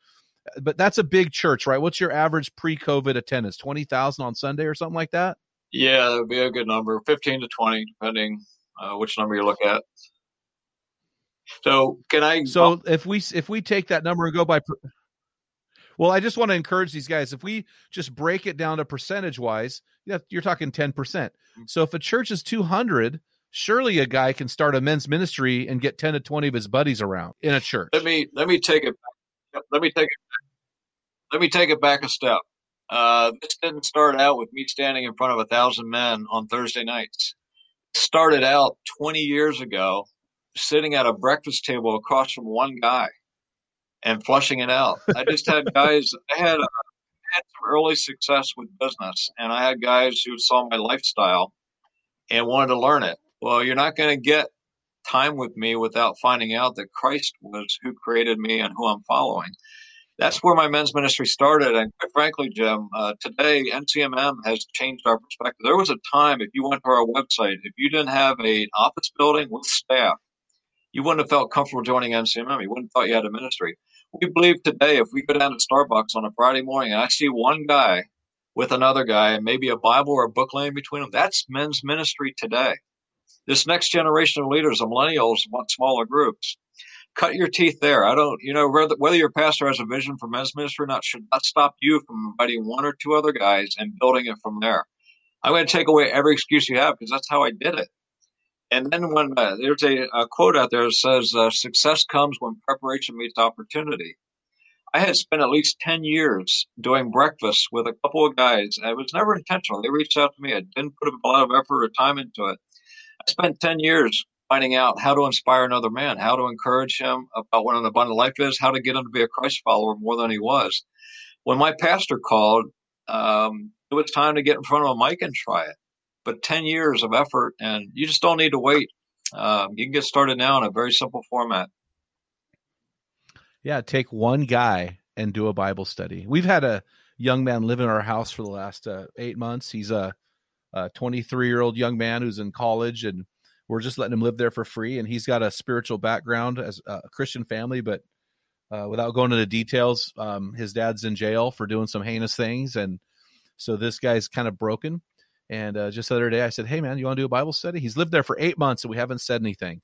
But that's a big church, right? What's your average pre-COVID attendance? 20,000 on Sunday or something like that? Yeah, that would be a good number, 15 to 20, depending uh, which number you look at. So, can I So, if we if we take that number and go by Well, I just want to encourage these guys if we just break it down to percentage wise, you're talking 10%. Mm-hmm. So if a church is 200, surely a guy can start a men's ministry and get 10 to 20 of his buddies around in a church let me let me take it let me take it let me take it back a step uh, this didn't start out with me standing in front of a thousand men on thursday nights. It started out 20 years ago sitting at a breakfast table across from one guy and flushing it out. I just had guys i had, uh, had some early success with business and i had guys who saw my lifestyle and wanted to learn it. Well, you're not going to get time with me without finding out that Christ was who created me and who I'm following. That's where my men's ministry started. And quite frankly, Jim, uh, today NCMM has changed our perspective. There was a time, if you went to our website, if you didn't have an office building with staff, you wouldn't have felt comfortable joining NCMM. You wouldn't have thought you had a ministry. We believe today, if we go down to Starbucks on a Friday morning and I see one guy with another guy and maybe a Bible or a book laying between them, that's men's ministry today. This next generation of leaders, the millennials, want smaller groups. Cut your teeth there. I don't, you know, whether, whether your pastor has a vision for men's ministry or not should not stop you from inviting one or two other guys and building it from there. I'm going to take away every excuse you have because that's how I did it. And then when uh, there's a, a, quote out there that says, uh, success comes when preparation meets opportunity. I had spent at least 10 years doing breakfast with a couple of guys. It was never intentional. They reached out to me. I didn't put a lot of effort or time into it. I spent 10 years finding out how to inspire another man, how to encourage him about what an abundant life is, how to get him to be a Christ follower more than he was. When my pastor called, um, it was time to get in front of a mic and try it. But 10 years of effort, and you just don't need to wait. Um, you can get started now in a very simple format. Yeah, take one guy and do a Bible study. We've had a young man live in our house for the last uh, eight months. He's a a 23 year old young man who's in college and we're just letting him live there for free and he's got a spiritual background as a christian family but uh, without going into details um, his dad's in jail for doing some heinous things and so this guy's kind of broken and uh, just the other day i said hey man you want to do a bible study he's lived there for eight months and we haven't said anything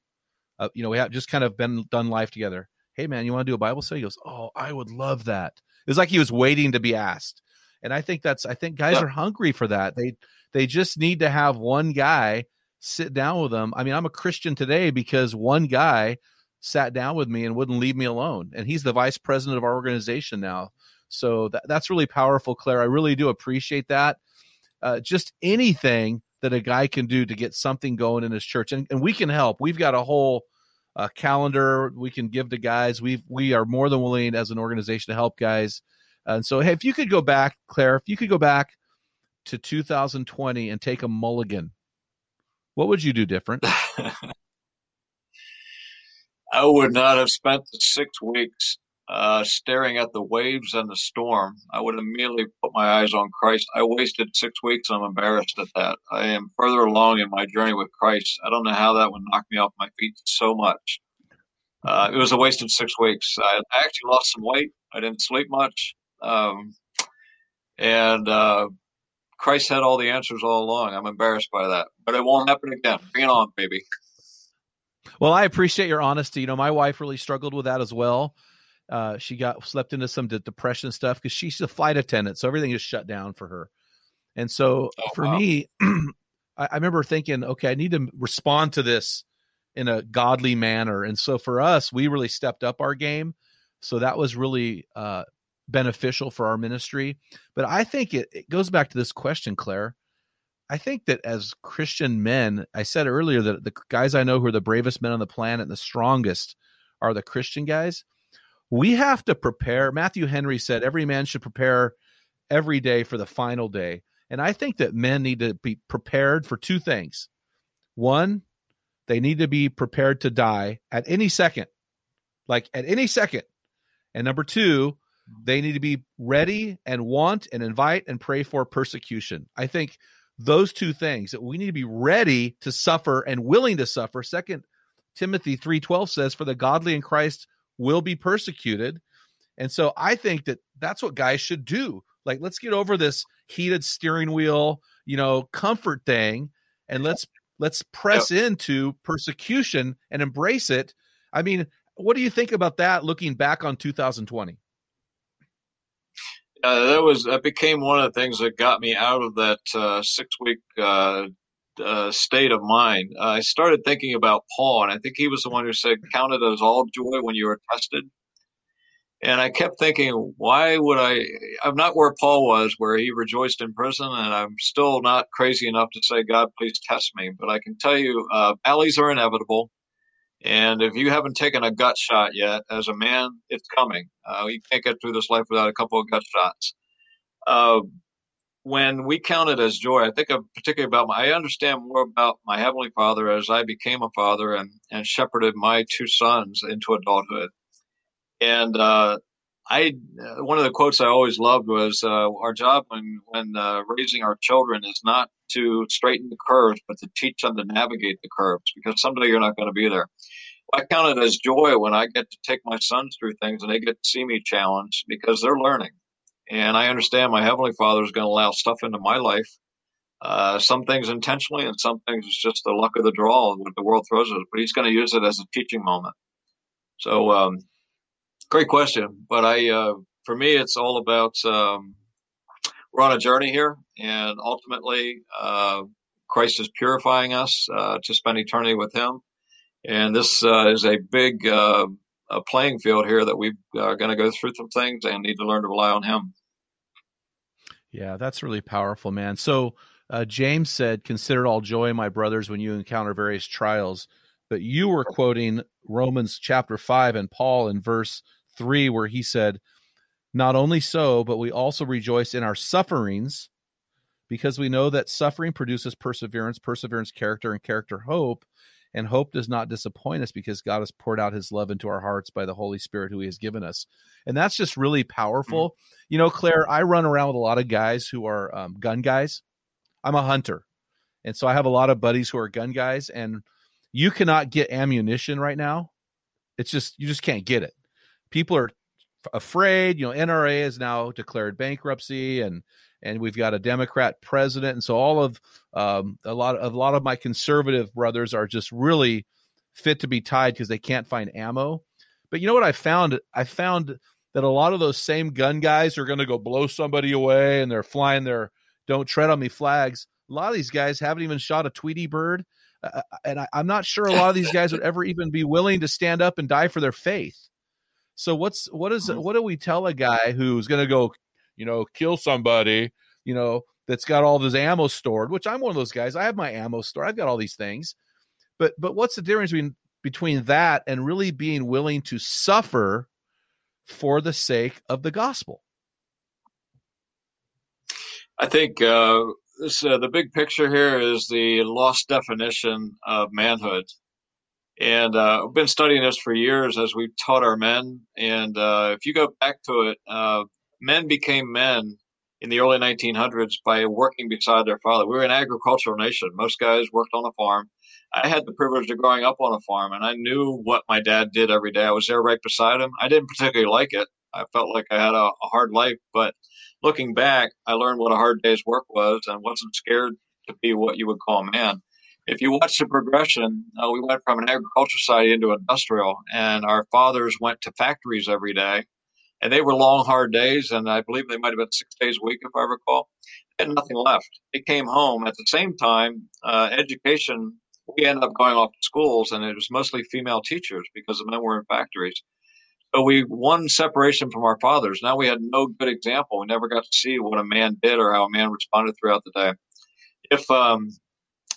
uh, you know we have just kind of been done life together "Hey, man, you want to do a Bible study?" He goes, "Oh, I would love that." It was like he was waiting to be asked, and I think that's I think guys Yeah. are hungry for that. They they just need to have one guy sit down with them. I mean, I'm a Christian today because one guy sat down with me and wouldn't leave me alone, and he's the vice president of our organization now. So that, that's really powerful, Claire. I really do appreciate that. Uh, just anything that a guy can do to get something going in his church, and, and we can help. We've got a whole uh, calendar we can give to guys. We we are more than willing as an organization to help guys. And so, hey, if you could go back, Claire, if you could go back to 2020 and take a mulligan, what would you do different? I would not have spent the six weeks uh, staring at the waves and the storm. I would immediately put my eyes on Christ. I wasted six weeks. I'm embarrassed at that. I am further along in my journey with Christ. I don't know how that would knock me off my feet so much. Uh, it was a wasted six weeks. I, I actually lost some weight. I didn't sleep much. Um, and uh, Christ had all the answers all along. I'm embarrassed by that, but it won't happen again. Bring it on, baby. Well, I appreciate your honesty. You know, my wife really struggled with that as well. Uh, she got slept into some de- depression stuff because she's a flight attendant, so everything is shut down for her. And so Oh, for wow. me, I, I remember thinking, okay, I need to respond to this in a godly manner. And so for us, we really stepped up our game. So that was really uh, beneficial for our ministry. But I think it, it goes back to this question, Claire. I think that as Christian men, I said earlier that the guys I know who are the bravest men on the planet and the strongest are the Christian guys. We have to prepare. Matthew Henry said every man should prepare every day for the final day. And I think that men need to be prepared for two things. One, they need to be prepared to die at any second, like at any second. And number two, they need to be ready and want and invite and pray for persecution. I think those two things that we need to be ready to suffer and willing to suffer. Second Timothy 3:12 says for the godly in Christ will be persecuted. And so I think that that's what guys should do. Like let's get over this heated steering wheel, you know, comfort thing and let's let's press into persecution and embrace it. I mean, what do you think about that looking back on 2020? Uh, that was that became one of the things that got me out of that uh, six week uh, uh, state of mind. I started thinking about Paul, and I think he was the one who said, "Count it as all joy when you are tested." And I kept thinking, why would I? I'm not where Paul was, where he rejoiced in prison, and I'm still not crazy enough to say, "God, please test me." But I can tell you, uh, valleys are inevitable. And if you haven't taken a gut shot yet, as a man, it's coming. Uh, you can't get through this life without a couple of gut shots. Uh, when we count it as joy, I think of particularly about my, I understand more about my Heavenly Father as I became a father and, and shepherded my two sons into adulthood. And uh, I, uh, one of the quotes I always loved was uh, our job when, when uh, raising our children is not to straighten the curves, but to teach them to navigate the curves because someday you're not going to be there. I count it as joy when I get to take my sons through things and they get to see me challenged because they're learning. And I understand my Heavenly Father is going to allow stuff into my life, uh, some things intentionally and some things it's just the luck of the draw, and what the world throws at us, but He's going to use it as a teaching moment. So, um, great question. But I, uh, for me, it's all about um, we're on a journey here, and ultimately, uh, Christ is purifying us uh, to spend eternity with Him. And this uh, is a big uh, playing field here that we are going to go through some things and need to learn to rely on Him. Yeah, that's really powerful, man. So uh, James said, "Consider all joy, my brothers, when you encounter various trials." But you were quoting Romans chapter five and Paul in verse three, where he said, "Not only so, but we also rejoice in our sufferings, because we know that suffering produces perseverance, perseverance, character, and character, hope." And hope does not disappoint us because God has poured out his love into our hearts by the Holy Spirit who he has given us. And that's just really powerful. Mm-hmm. You know, Claire, I run around with a lot of guys who are um, gun guys. I'm a hunter. And so I have a lot of buddies who are gun guys, and you cannot get ammunition right now. It's just, you just can't get it. People are afraid. You know, NRA has now declared bankruptcy and, and we've got a Democrat president, and so all of um, a lot of a lot of my conservative brothers are just really fit to be tied because they can't find ammo. But you know what I found? I found that a lot of those same gun guys are going to go blow somebody away and they're flying their don't tread on me flags. A lot of these guys haven't even shot a Tweety bird. Uh, uh and I, I'm not sure a lot of these guys would ever even be willing to stand up and die for their faith. So what's what is mm-hmm. what do we tell a guy who's going to go, you know, kill somebody, you know, that's got all this ammo stored? Which I'm one of those guys. I have my ammo stored. I've got all these things. But but what's the difference between between that and really being willing to suffer for the sake of the gospel? I think uh, this, uh, the big picture here is the lost definition of manhood. And uh, I've been studying this for years as we've taught our men. And uh, if you go back to it, uh, men became men in the early 1900s by working beside their father. We were an agricultural nation. Most guys worked on a farm. I had the privilege of growing up on a farm, and I knew what my dad did every day. I was there right beside him. I didn't particularly like it. I felt like I had a, a hard life, but looking back, I learned what a hard day's work was and wasn't scared to be what you would call man if you watch the progression, uh, we went from an agriculture society into industrial, and our fathers went to factories every day, and they were long, hard days, and I believe they might have been six days a week, if I recall. They had nothing left. They came home at the same time. Uh, education, we ended up going off to schools, and it was mostly female teachers because the men were in factories. So we won separation from our fathers. Now we had no good example. We never got to see what a man did or how a man responded throughout the day. If um,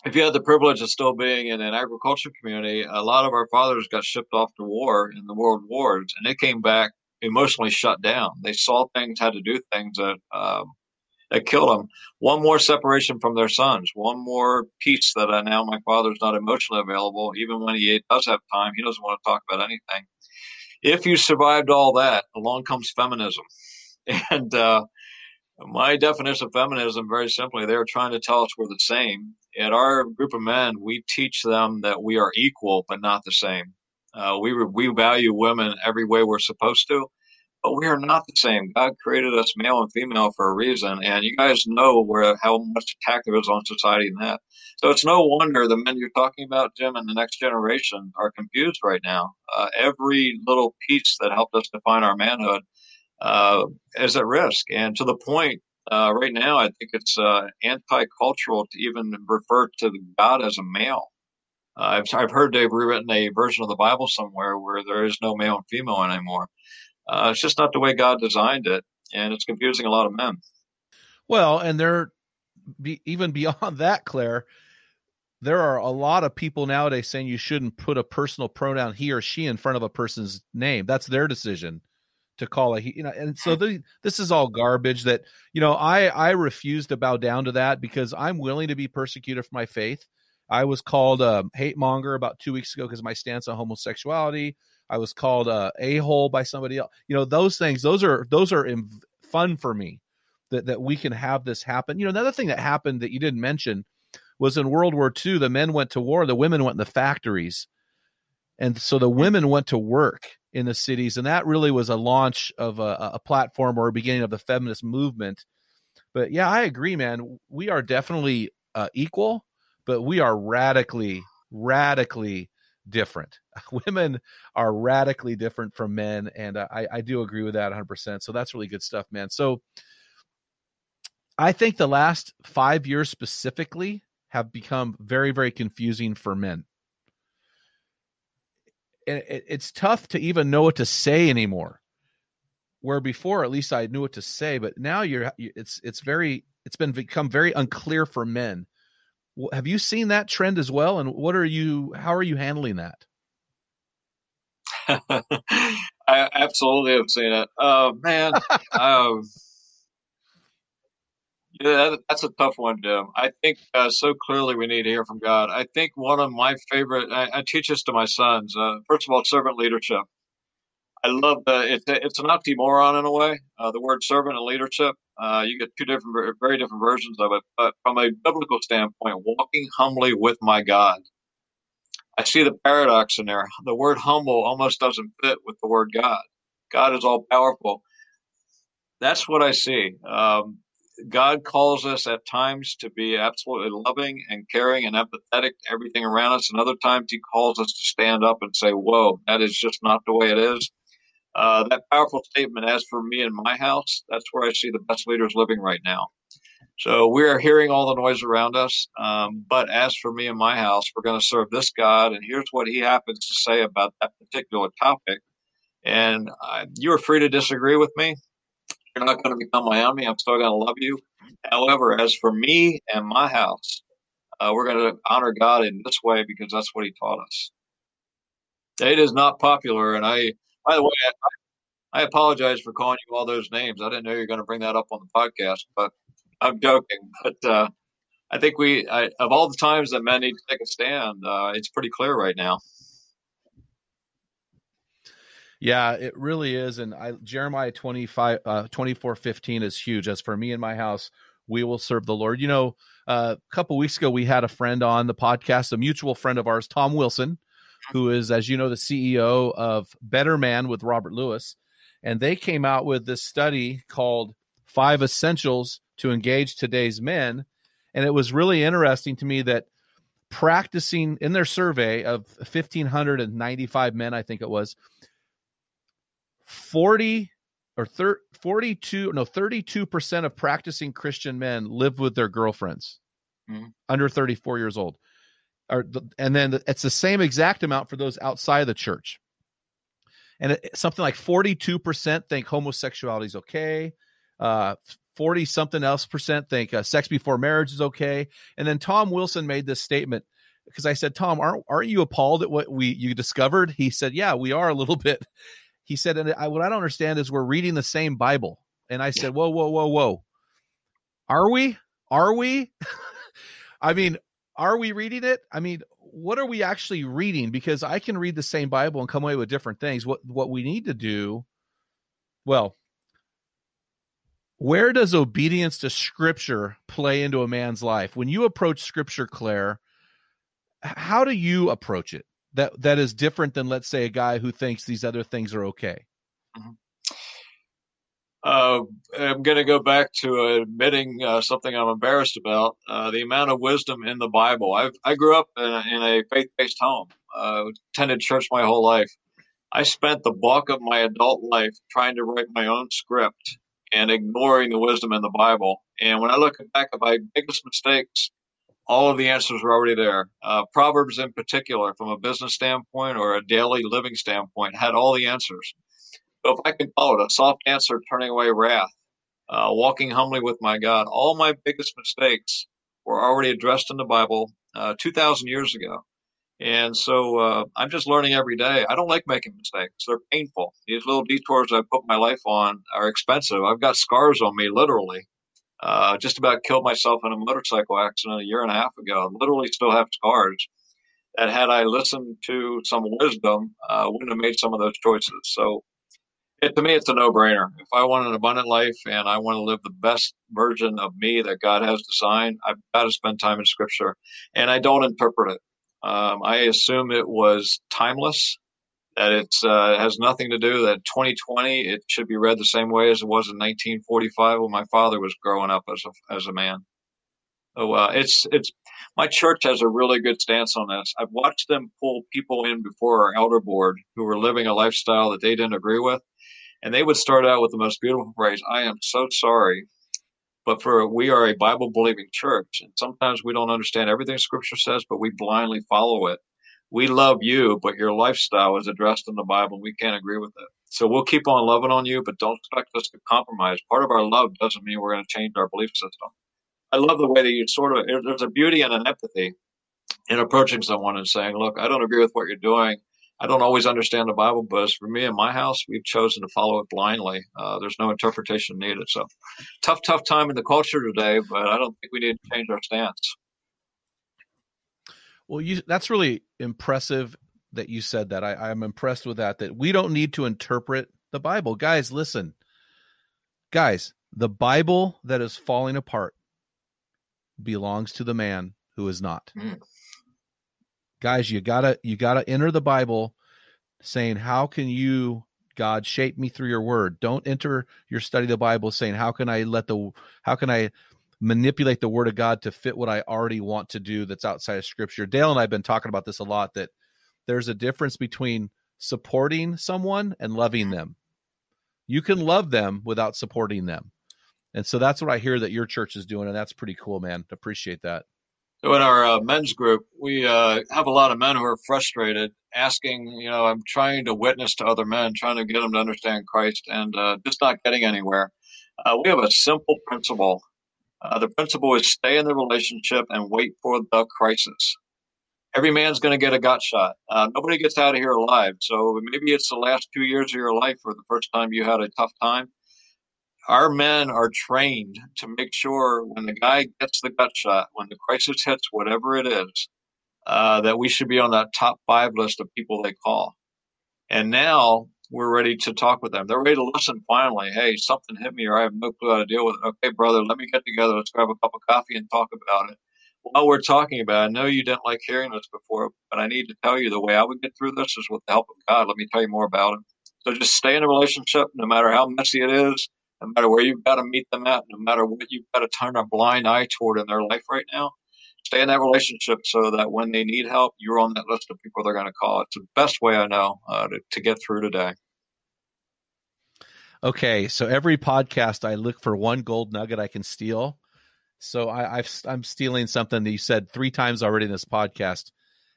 if you had the privilege of still being in an agriculture community, a lot of our fathers got shipped off to war in the world wars, and they came back emotionally shut down. They saw things, had to do things that um, that killed them. One more separation from their sons. One more piece that I now my father's not emotionally available. Even when he does have time, he doesn't want to talk about anything. If you survived all that, along comes feminism, and uh, my definition of feminism, very simply, they're trying to tell us we're the same. At our group of men, we teach them that we are equal but not the same. Uh, we we value women every way we're supposed to, but we are not the same. God created us male and female for a reason, and you guys know where how much attack there is on society in that. So it's no wonder the men you're talking about, Jim, and the next generation are confused right now. Uh, every little piece that helped us define our manhood uh, is at risk. And to the point, uh, right now, I think it's uh, anti-cultural to even refer to God as a male. Uh, I've, I've heard they've rewritten a version of the Bible somewhere where there is no male and female anymore. Uh, it's just not the way God designed it, and it's confusing a lot of men. Well, and there, be, even beyond that, Claire, there are a lot of people nowadays saying you shouldn't put a personal pronoun he or she in front of a person's name. That's their decision to call a you know and so the, this is all garbage that you know i i refuse to bow down to that because i'm willing to be persecuted for my faith i was called a hate monger about two weeks ago because my stance on homosexuality i was called a a-hole by somebody else you know those things those are those are fun for me that that we can have this happen you know another thing that happened that you didn't mention was in world war ii the men went to war the women went in the factories and so the women went to work in the cities, and that really was a launch of a, a platform or a beginning of the feminist movement. But yeah, I agree, man. We are definitely uh, equal, but we are radically, radically different. Women are radically different from men, and I, I do agree with that 100%. So that's really good stuff, man. So I think the last five years specifically have become very, very confusing for men it, it's tough to even know what to say anymore. Where before, at least I knew what to say, but now you're it's it's very it's been become very unclear for men. Have you seen that trend as well? And what are you? How are you handling that? I absolutely have seen it. Oh man, um, yeah, that's a tough one, Jim. I think uh, so clearly we need to hear from God. I think one of my favorite, I, I teach this to my sons. Uh, first of all, servant leadership. I love the, it's, it's an oxymoron in a way, uh, the word servant and leadership. Uh, you get two different, very different versions of it. But from a biblical standpoint, walking humbly with my God. I see the paradox in there. The word humble almost doesn't fit with the word God. God is all powerful. That's what I see. Um, God calls us at times to be absolutely loving and caring and empathetic to everything around us, and other times He calls us to stand up and say, "Whoa, that is just not the way it is." Uh, that powerful statement, as for me and my house, that's where I see the best leaders living right now. So we are hearing all the noise around us. Um, but as for me and my house, we're going to serve this God. And here's what he happens to say about that particular topic. And uh, you are free to disagree with me. You're not going to become my enemy. I'm still going to love you. However, as for me and my house, uh, we're going to honor God in this way because that's what he taught us. It is not popular. And I, by the way, I, I apologize for calling you all those names. I didn't know you were going to bring that up on the podcast, but I'm joking. But uh, I think we, I, of all the times that men need to take a stand, uh, it's pretty clear right now. Yeah, it really is. And I, Jeremiah 25, uh, 24, 15 is huge. As for me and my house, we will serve the Lord. You know, uh, a couple weeks ago, we had a friend on the podcast, a mutual friend of ours, Tom Wilson, who is, as you know, the CEO of Better Man with Robert Lewis. And they came out with this study called Five Essentials to Engage Today's Men. And it was really interesting to me that practicing in their survey of 1,595 men, I think it was, 40 or 30, 42 no 32% of practicing christian men live with their girlfriends mm-hmm. under 34 years old or and then it's the same exact amount for those outside of the church and it, something like 42% think homosexuality is okay uh 40 something else percent think uh, sex before marriage is okay and then tom wilson made this statement because i said tom aren't, aren't you appalled at what we you discovered he said yeah we are a little bit he said, and I, what I don't understand is we're reading the same Bible. And I said, whoa, whoa, whoa, whoa. Are we? Are we? I mean, are we reading it? I mean, what are we actually reading? Because I can read the same Bible and come away with different things. What what we need to do, well, where does obedience to Scripture play into a man's life? When you approach Scripture, Claire, how do you approach it? that that is different than let's say a guy who thinks these other things are okay mm-hmm. uh, i'm going to go back to admitting uh, something i'm embarrassed about uh, the amount of wisdom in the bible I've, i grew up in a, in a faith-based home uh, attended church my whole life i spent the bulk of my adult life trying to write my own script and ignoring the wisdom in the bible and when i look back at my biggest mistakes all of the answers are already there. Uh, Proverbs, in particular, from a business standpoint or a daily living standpoint, had all the answers. But if I can call it a soft answer, turning away wrath, uh, walking humbly with my God, all my biggest mistakes were already addressed in the Bible uh, 2,000 years ago. And so uh, I'm just learning every day. I don't like making mistakes. They're painful. These little detours I put my life on are expensive. I've got scars on me, literally, uh, just about killed myself in a motorcycle accident a year and a half ago. I literally still have scars. That had I listened to some wisdom, uh, wouldn't have made some of those choices. So, it, to me, it's a no-brainer. If I want an abundant life and I want to live the best version of me that God has designed, I've got to spend time in Scripture, and I don't interpret it. Um, I assume it was timeless that it uh, has nothing to do that 2020 it should be read the same way as it was in 1945 when my father was growing up as a as a man. So uh, it's it's my church has a really good stance on this. I've watched them pull people in before our elder board who were living a lifestyle that they didn't agree with, and they would start out with the most beautiful phrase, "I am so sorry." But for we are a Bible believing church, and sometimes we don't understand everything Scripture says, but we blindly follow it we love you, but your lifestyle is addressed in the Bible. We can't agree with it. So we'll keep on loving on you, but don't expect us to compromise. Part of our love doesn't mean we're going to change our belief system. I love the way that you sort of, there's a beauty and an empathy in approaching someone and saying, look, I don't agree with what you're doing. I don't always understand the Bible, but as for me and my house, we've chosen to follow it blindly. Uh, there's no interpretation needed. So tough, tough time in the culture today, but I don't think we need to change our stance. Well, you that's really impressive that you said that. I, I'm impressed with that. That we don't need to interpret the Bible, guys. Listen, guys, the Bible that is falling apart belongs to the man who is not. Mm. Guys, you gotta you gotta enter the Bible, saying, "How can you God, shape me through your word. Don't enter your study of the Bible saying, How can I let the how can I manipulate the word of God to fit what I already want to do that's outside of scripture? Dale and I have been talking about this a lot that there's a difference between supporting someone and loving them. You can love them without supporting them. And so that's what I hear that your church is doing. And that's pretty cool, man. Appreciate that. So in our uh, men's group, we uh, have a lot of men who are frustrated, asking, you know, I'm trying to witness to other men, trying to get them to understand Christ, and uh, just not getting anywhere. Uh, we have a simple principle. Uh, the principle is stay in the relationship and wait for the crisis. Every man's going to get a gut shot. Uh, nobody gets out of here alive. So maybe it's the last two years of your life or the first time you had a tough time our men are trained to make sure when the guy gets the gut shot, when the crisis hits, whatever it is, uh, that we should be on that top five list of people they call. And now we're ready to talk with them. They're ready to listen finally. Hey, something hit me or I have no clue how to deal with it. Okay, brother, let me get together. Let's grab a cup of coffee and talk about it. While we're talking about it, I know you didn't like hearing this before, but I need to tell you the way I would get through this is with the help of God. Let me tell you more about it. So just stay in a relationship, no matter how messy it is no matter where you've got to meet them at, no matter what you've got to turn a blind eye toward in their life right now, stay in that relationship so that when they need help, you're on that list of people they're going to call. It's the best way I know uh, to, to get through today. Okay, so every podcast I look for one gold nugget I can steal. So I, I've, I'm stealing something that you said three times already in this podcast.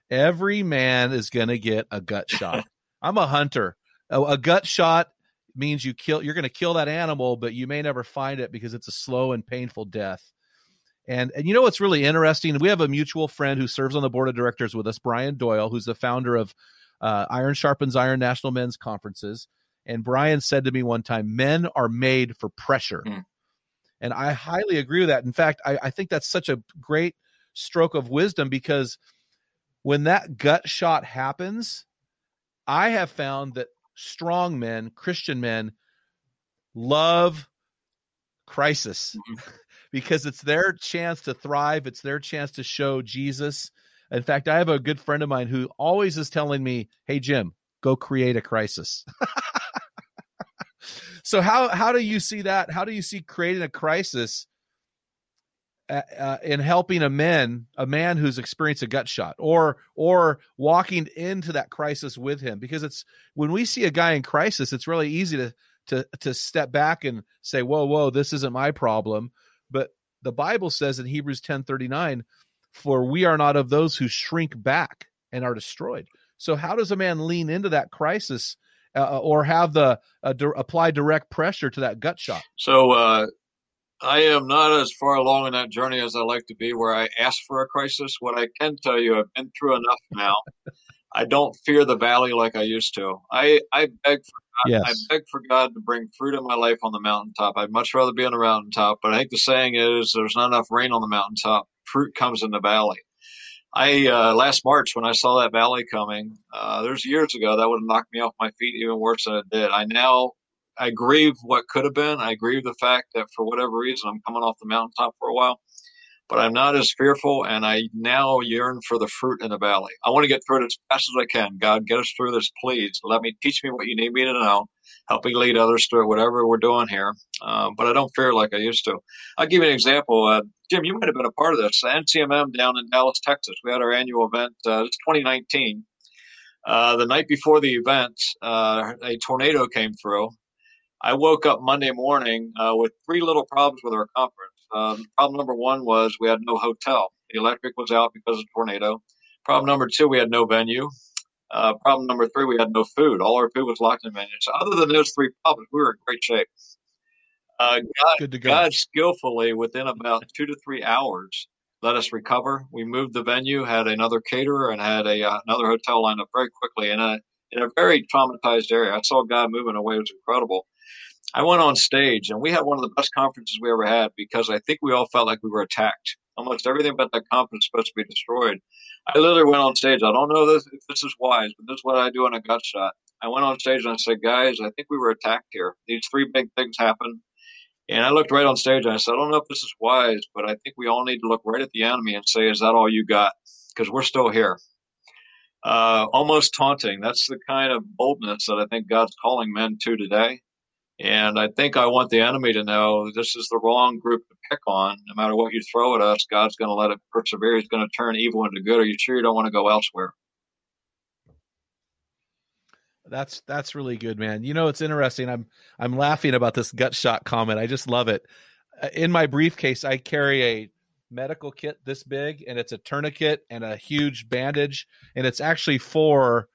Every man is going to get a gut shot. I'm a hunter. A, a gut shot means you kill you're going to kill that animal but you may never find it because it's a slow and painful death. And and you know what's really interesting? We have a mutual friend who serves on the board of directors with us brian doyle who's the founder of uh, iron sharpens iron national men's conferences. And brian said to me one time men are made for pressure. Mm. and i highly agree with that. In fact I, I think that's such a great stroke of wisdom because when that gut shot happens i have found that strong men, Christian men, love crisis mm-hmm. because it's their chance to thrive. It's their chance to show Jesus. In fact, I have a good friend of mine who always is telling me, Hey, Jim, go create a crisis. so how, how do you see that? How do you see creating a crisis uh, uh, in helping a man, a man who's experienced a gut shot, or or walking into that crisis with him, because it's when we see a guy in crisis, it's really easy to to to step back and say, "Whoa, whoa, this isn't my problem." But the Bible says in Hebrews ten thirty nine, "For we are not of those who shrink back and are destroyed." So, how does a man lean into that crisis? Uh, or have the uh, di- apply direct pressure to that gut shot. So uh, I am not as far along in that journey as I like to be, where I ask for a crisis. What I can tell you, I've been through enough now. I don't fear the valley like I used to. I, I beg for God, yes. I beg for God to bring fruit in my life on the mountaintop. I'd much rather be on the mountaintop, but I think the saying is there's not enough rain on the mountaintop. Fruit comes in the valley. I uh, last March when I saw that valley coming, uh, there's years ago that would have knocked me off my feet even worse than it did. I now I grieve what could have been. I grieve the fact that for whatever reason I'm coming off the mountaintop for a while, but I'm not as fearful, and I now yearn for the fruit in the valley. I want to get through it as fast as I can. God, get us through this, please. Let me teach me what you need me to know. Help me lead others through whatever we're doing here. Uh, but I don't fear like I used to. I'll give you an example. Uh, Jim, you might have been a part of this. The NCMM down in Dallas, Texas. We had our annual event. Uh, it's 2019. Uh, the night before the event, uh, a tornado came through I woke up Monday morning uh, with three little problems with our conference. Um, problem number one was we had no hotel. The electric was out because of a tornado. Problem number two, we had no venue. Uh, problem number three, we had no food. All our food was locked in venue. So other than those three problems, we were in great shape. Uh, God, God skillfully, within about two to three hours, let us recover. We moved the venue, had another caterer, and had a uh, another hotel lined up very quickly in a in a very traumatized area. I saw God moving away; it was incredible. I went on stage, and we had one of the best conferences we ever had because I think we all felt like we were attacked. Almost everything about that conference was supposed to be destroyed. I literally went on stage. I don't know this, if this is wise, but this is what I do in a gut shot. I went on stage and I said, "Guys, I think we were attacked here. These three big things happened." And I looked right on stage and I said, I don't know if this is wise, but I think we all need to look right at the enemy and say, Is that all you got? Because we're still here. uh, almost taunting. That's the kind of boldness that I think God's calling men to today. And I think I want the enemy to know this is the wrong group to pick on. No matter what you throw at us, God's going to let it persevere. He's going to turn evil into good. Are you sure you don't want to go elsewhere? That's that's really good, man. You know, it's interesting. I'm I'm laughing about this gut shot comment. I just love it. Uh, in my briefcase, I carry a medical kit this big, and it's a tourniquet and a huge bandage, and it's actually for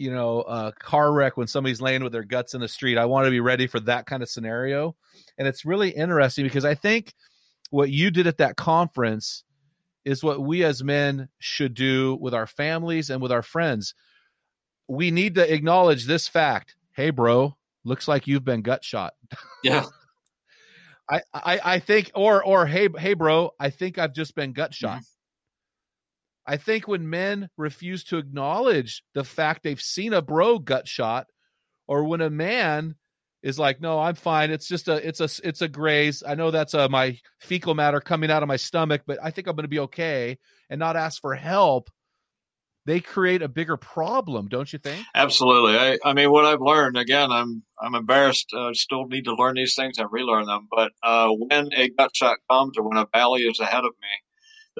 you know a car wreck when somebody's laying with their guts in the street. I want to be ready for that kind of scenario, and it's really interesting because I think what you did at that conference is what we as men should do with our families and with our friends we need to acknowledge this fact. Hey, bro, looks like you've been gut shot. Yeah. I, I, I think, or, or, hey, hey, bro, I think I've just been gut shot. I think when men refuse to acknowledge the fact they've seen a bro gut shot, or when a man is like, no, I'm fine. It's just a, it's a, it's a graze. I know that's a, uh, my fecal matter coming out of my stomach, but I think I'm going to be okay and not ask for help they create a bigger problem, don't you think? Absolutely. I, I mean, what I've learned again, I'm I'm embarrassed. I uh, still need to learn these things and relearn them. But uh, when a gut shot comes or when a valley is ahead of me,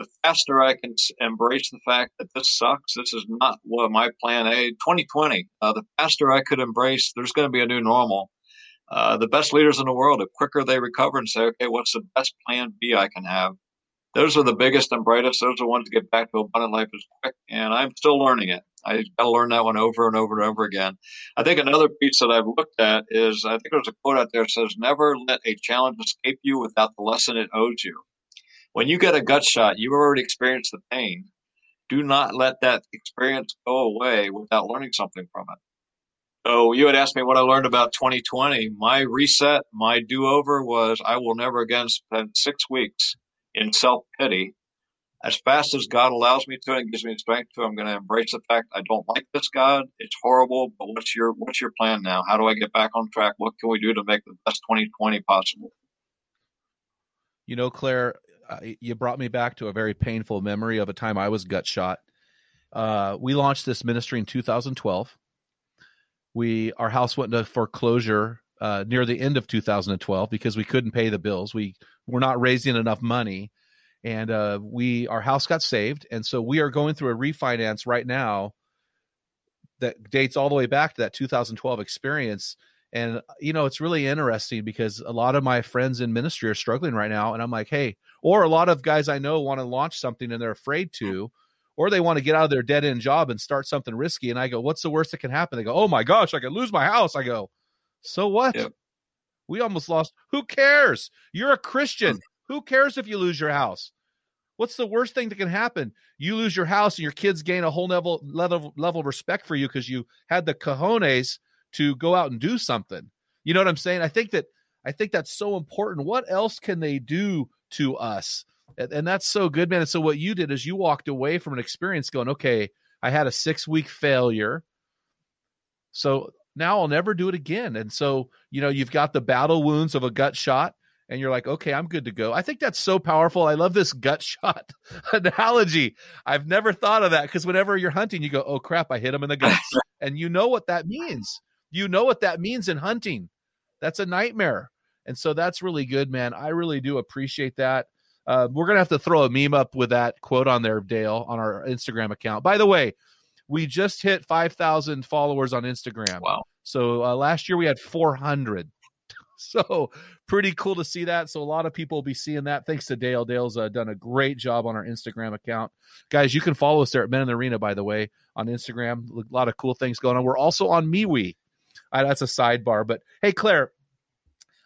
the faster I can embrace the fact that this sucks, this is not what my plan A, 2020, uh, the faster I could embrace there's going to be a new normal. Uh, the best leaders in the world, the quicker they recover and say, okay, what's the best plan B I can have? those are the biggest and brightest. Those are the ones to get back to abundant life as quick. And I'm still learning it. I got to learn that one over and over and over again. I think another piece that I've looked at is I think there's a quote out there that says, "Never let a challenge escape you without the lesson it owes you." When you get a gut shot, you've already experienced the pain. Do not let that experience go away without learning something from it. So you had asked me what I learned about 2020. My reset, my do-over was I will never again spend six weeks in self pity. As fast as God allows me to and gives me strength to, I'm going to embrace the fact I don't like this God. It's horrible, but what's your what's your plan now? How do I get back on track? What can we do to make the best 2020 possible? You know, Claire, you brought me back to a very painful memory of a time I was gut shot. Uh, we launched this ministry in 2012. We our house went into foreclosure uh, near the end of 2012 because we couldn't pay the bills. We were not raising enough money, and uh, we our house got saved, and so we are going through a refinance right now that dates all the way back to that 2012 experience. And you know, it's really interesting because a lot of my friends in ministry are struggling right now, and I'm like, hey, or a lot of guys I know want to launch something and they're afraid to. Mm. Or they want to get out of their dead end job and start something risky. And I go, What's the worst that can happen? They go, Oh my gosh, I could lose my house. I go, so what? Yep. We almost lost. Who cares? You're a Christian. Mm. Who cares if you lose your house? What's the worst thing that can happen? You lose your house and your kids gain a whole level level, level of respect for you because you had the cojones to go out and do something. You know what I'm saying? I think that I think that's so important. What else can they do to us? And, and that's so good, man. And so what you did is you walked away from an experience going, okay, I had a six week failure. So now I'll never do it again. And so, you know, you've got the battle wounds of a gut shot and you're like, okay, I'm good to go. I think that's so powerful. I love this gut shot analogy. I've never thought of that because whenever you're hunting, you go, oh crap, I hit him in the guts. and you know what that means. You know what that means in hunting. That's a nightmare. And so that's really good, man. I really do appreciate that. Uh, we're going to have to throw a meme up with that quote on there, Dale, on our Instagram account. By the way, we just hit 5,000 followers on Instagram. Wow. So uh, last year we had 400. so pretty cool to see that. So a lot of people will be seeing that. Thanks to Dale. Dale's uh, done a great job on our Instagram account. Guys, you can follow us there at Men in the Arena, by the way, on Instagram. A lot of cool things going on. We're also on MeWe. Uh, that's a sidebar. But hey, Claire,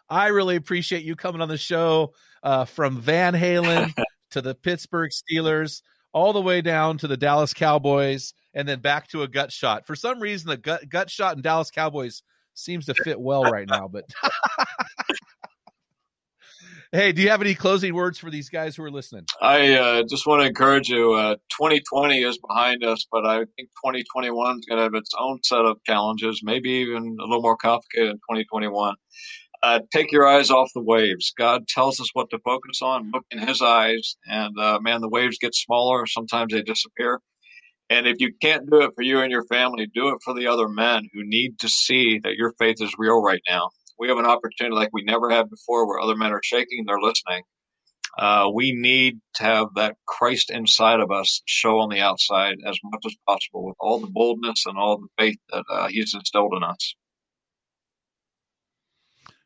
I really appreciate you coming on the show uh, from Van Halen to the Pittsburgh Steelers all the way down to the Dallas Cowboys and then back to a gut shot. For some reason, the gut gut shot and Dallas Cowboys seems to fit well right now. But hey, do you have any closing words for these guys who are listening? I uh, just want to encourage you. Uh, 2020 is behind us, but I think 2021 is going to have its own set of challenges, maybe even a little more complicated in 2021. Uh, take your eyes off the waves. God tells us what to focus on. Look in His eyes, and uh, man, the waves get smaller. Sometimes they disappear. And if you can't do it for you and your family, do it for the other men who need to see that your faith is real right now. We have an opportunity like we never had before where other men are shaking, and they're listening. Uh, we need to have that Christ inside of us show on the outside as much as possible with all the boldness and all the faith that uh, He's instilled in us.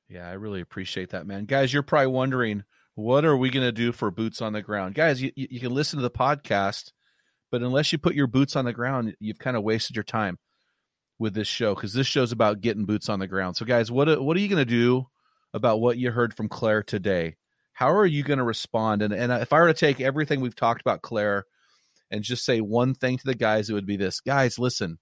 Yeah, I really appreciate that, man. Guys, you're probably wondering, what are we going to do for boots on the ground? Guys, you, you can listen to the podcast, but unless you put your boots on the ground, you've kind of wasted your time with this show because this show's about getting boots on the ground. So, guys, what uh, what are you going to do about what you heard from Claire today? How are you going to respond? And and uh, if I were to take everything we've talked about, Claire, and just say one thing to the guys, it would be this: guys, listen.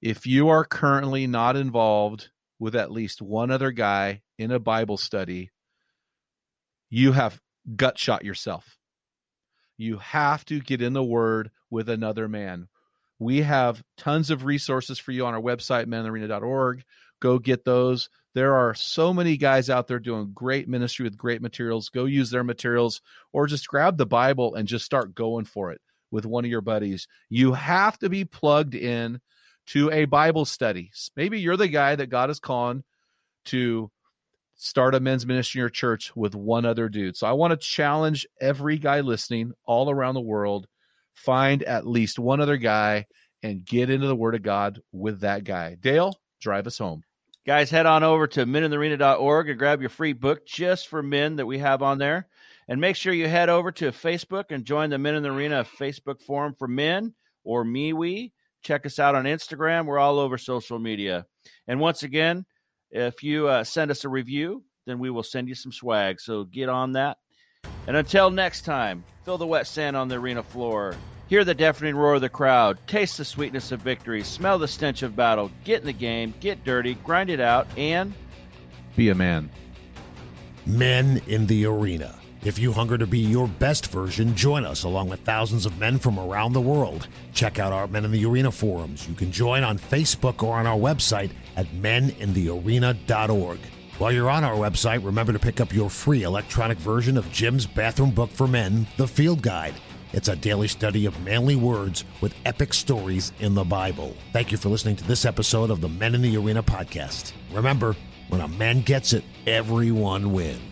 If you are currently not involved with at least one other guy in a Bible study, you have gut shot yourself. You have to get in the Word with another man. We have tons of resources for you on our website, meninthearena.org. Go get those. There are so many guys out there doing great ministry with great materials. Go use their materials or just grab the Bible and just start going for it with one of your buddies. You have to be plugged in to a Bible study. Maybe you're the guy that God is calling to start a men's ministry in your church with one other dude. So I want to challenge every guy listening all around the world find at least one other guy and get into the word of God with that guy. Dale, drive us home. Guys, head on over to meninthearena.org and grab your free book just for men that we have on there. And make sure you head over to Facebook and join the Men in the Arena Facebook forum for men or MeWe. Check us out on Instagram. We're all over social media. And once again, if you uh, send us a review, then we will send you some swag. So get on that. And until next time, feel the wet sand on the arena floor. Hear the deafening roar of the crowd. Taste the sweetness of victory. Smell the stench of battle. Get in the game. Get dirty. Grind it out. And be a man. Men in the arena. If you hunger to be your best version, join us along with thousands of men from around the world. Check out our Men in the Arena forums. You can join on Facebook or on our website at meninthearena.org. While you're on our website, remember to pick up your free electronic version of Jim's bathroom book for men, The Field Guide. It's a daily study of manly words with epic stories in the Bible. Thank you for listening to this episode of the Men in the Arena podcast. Remember, when a man gets it, everyone wins.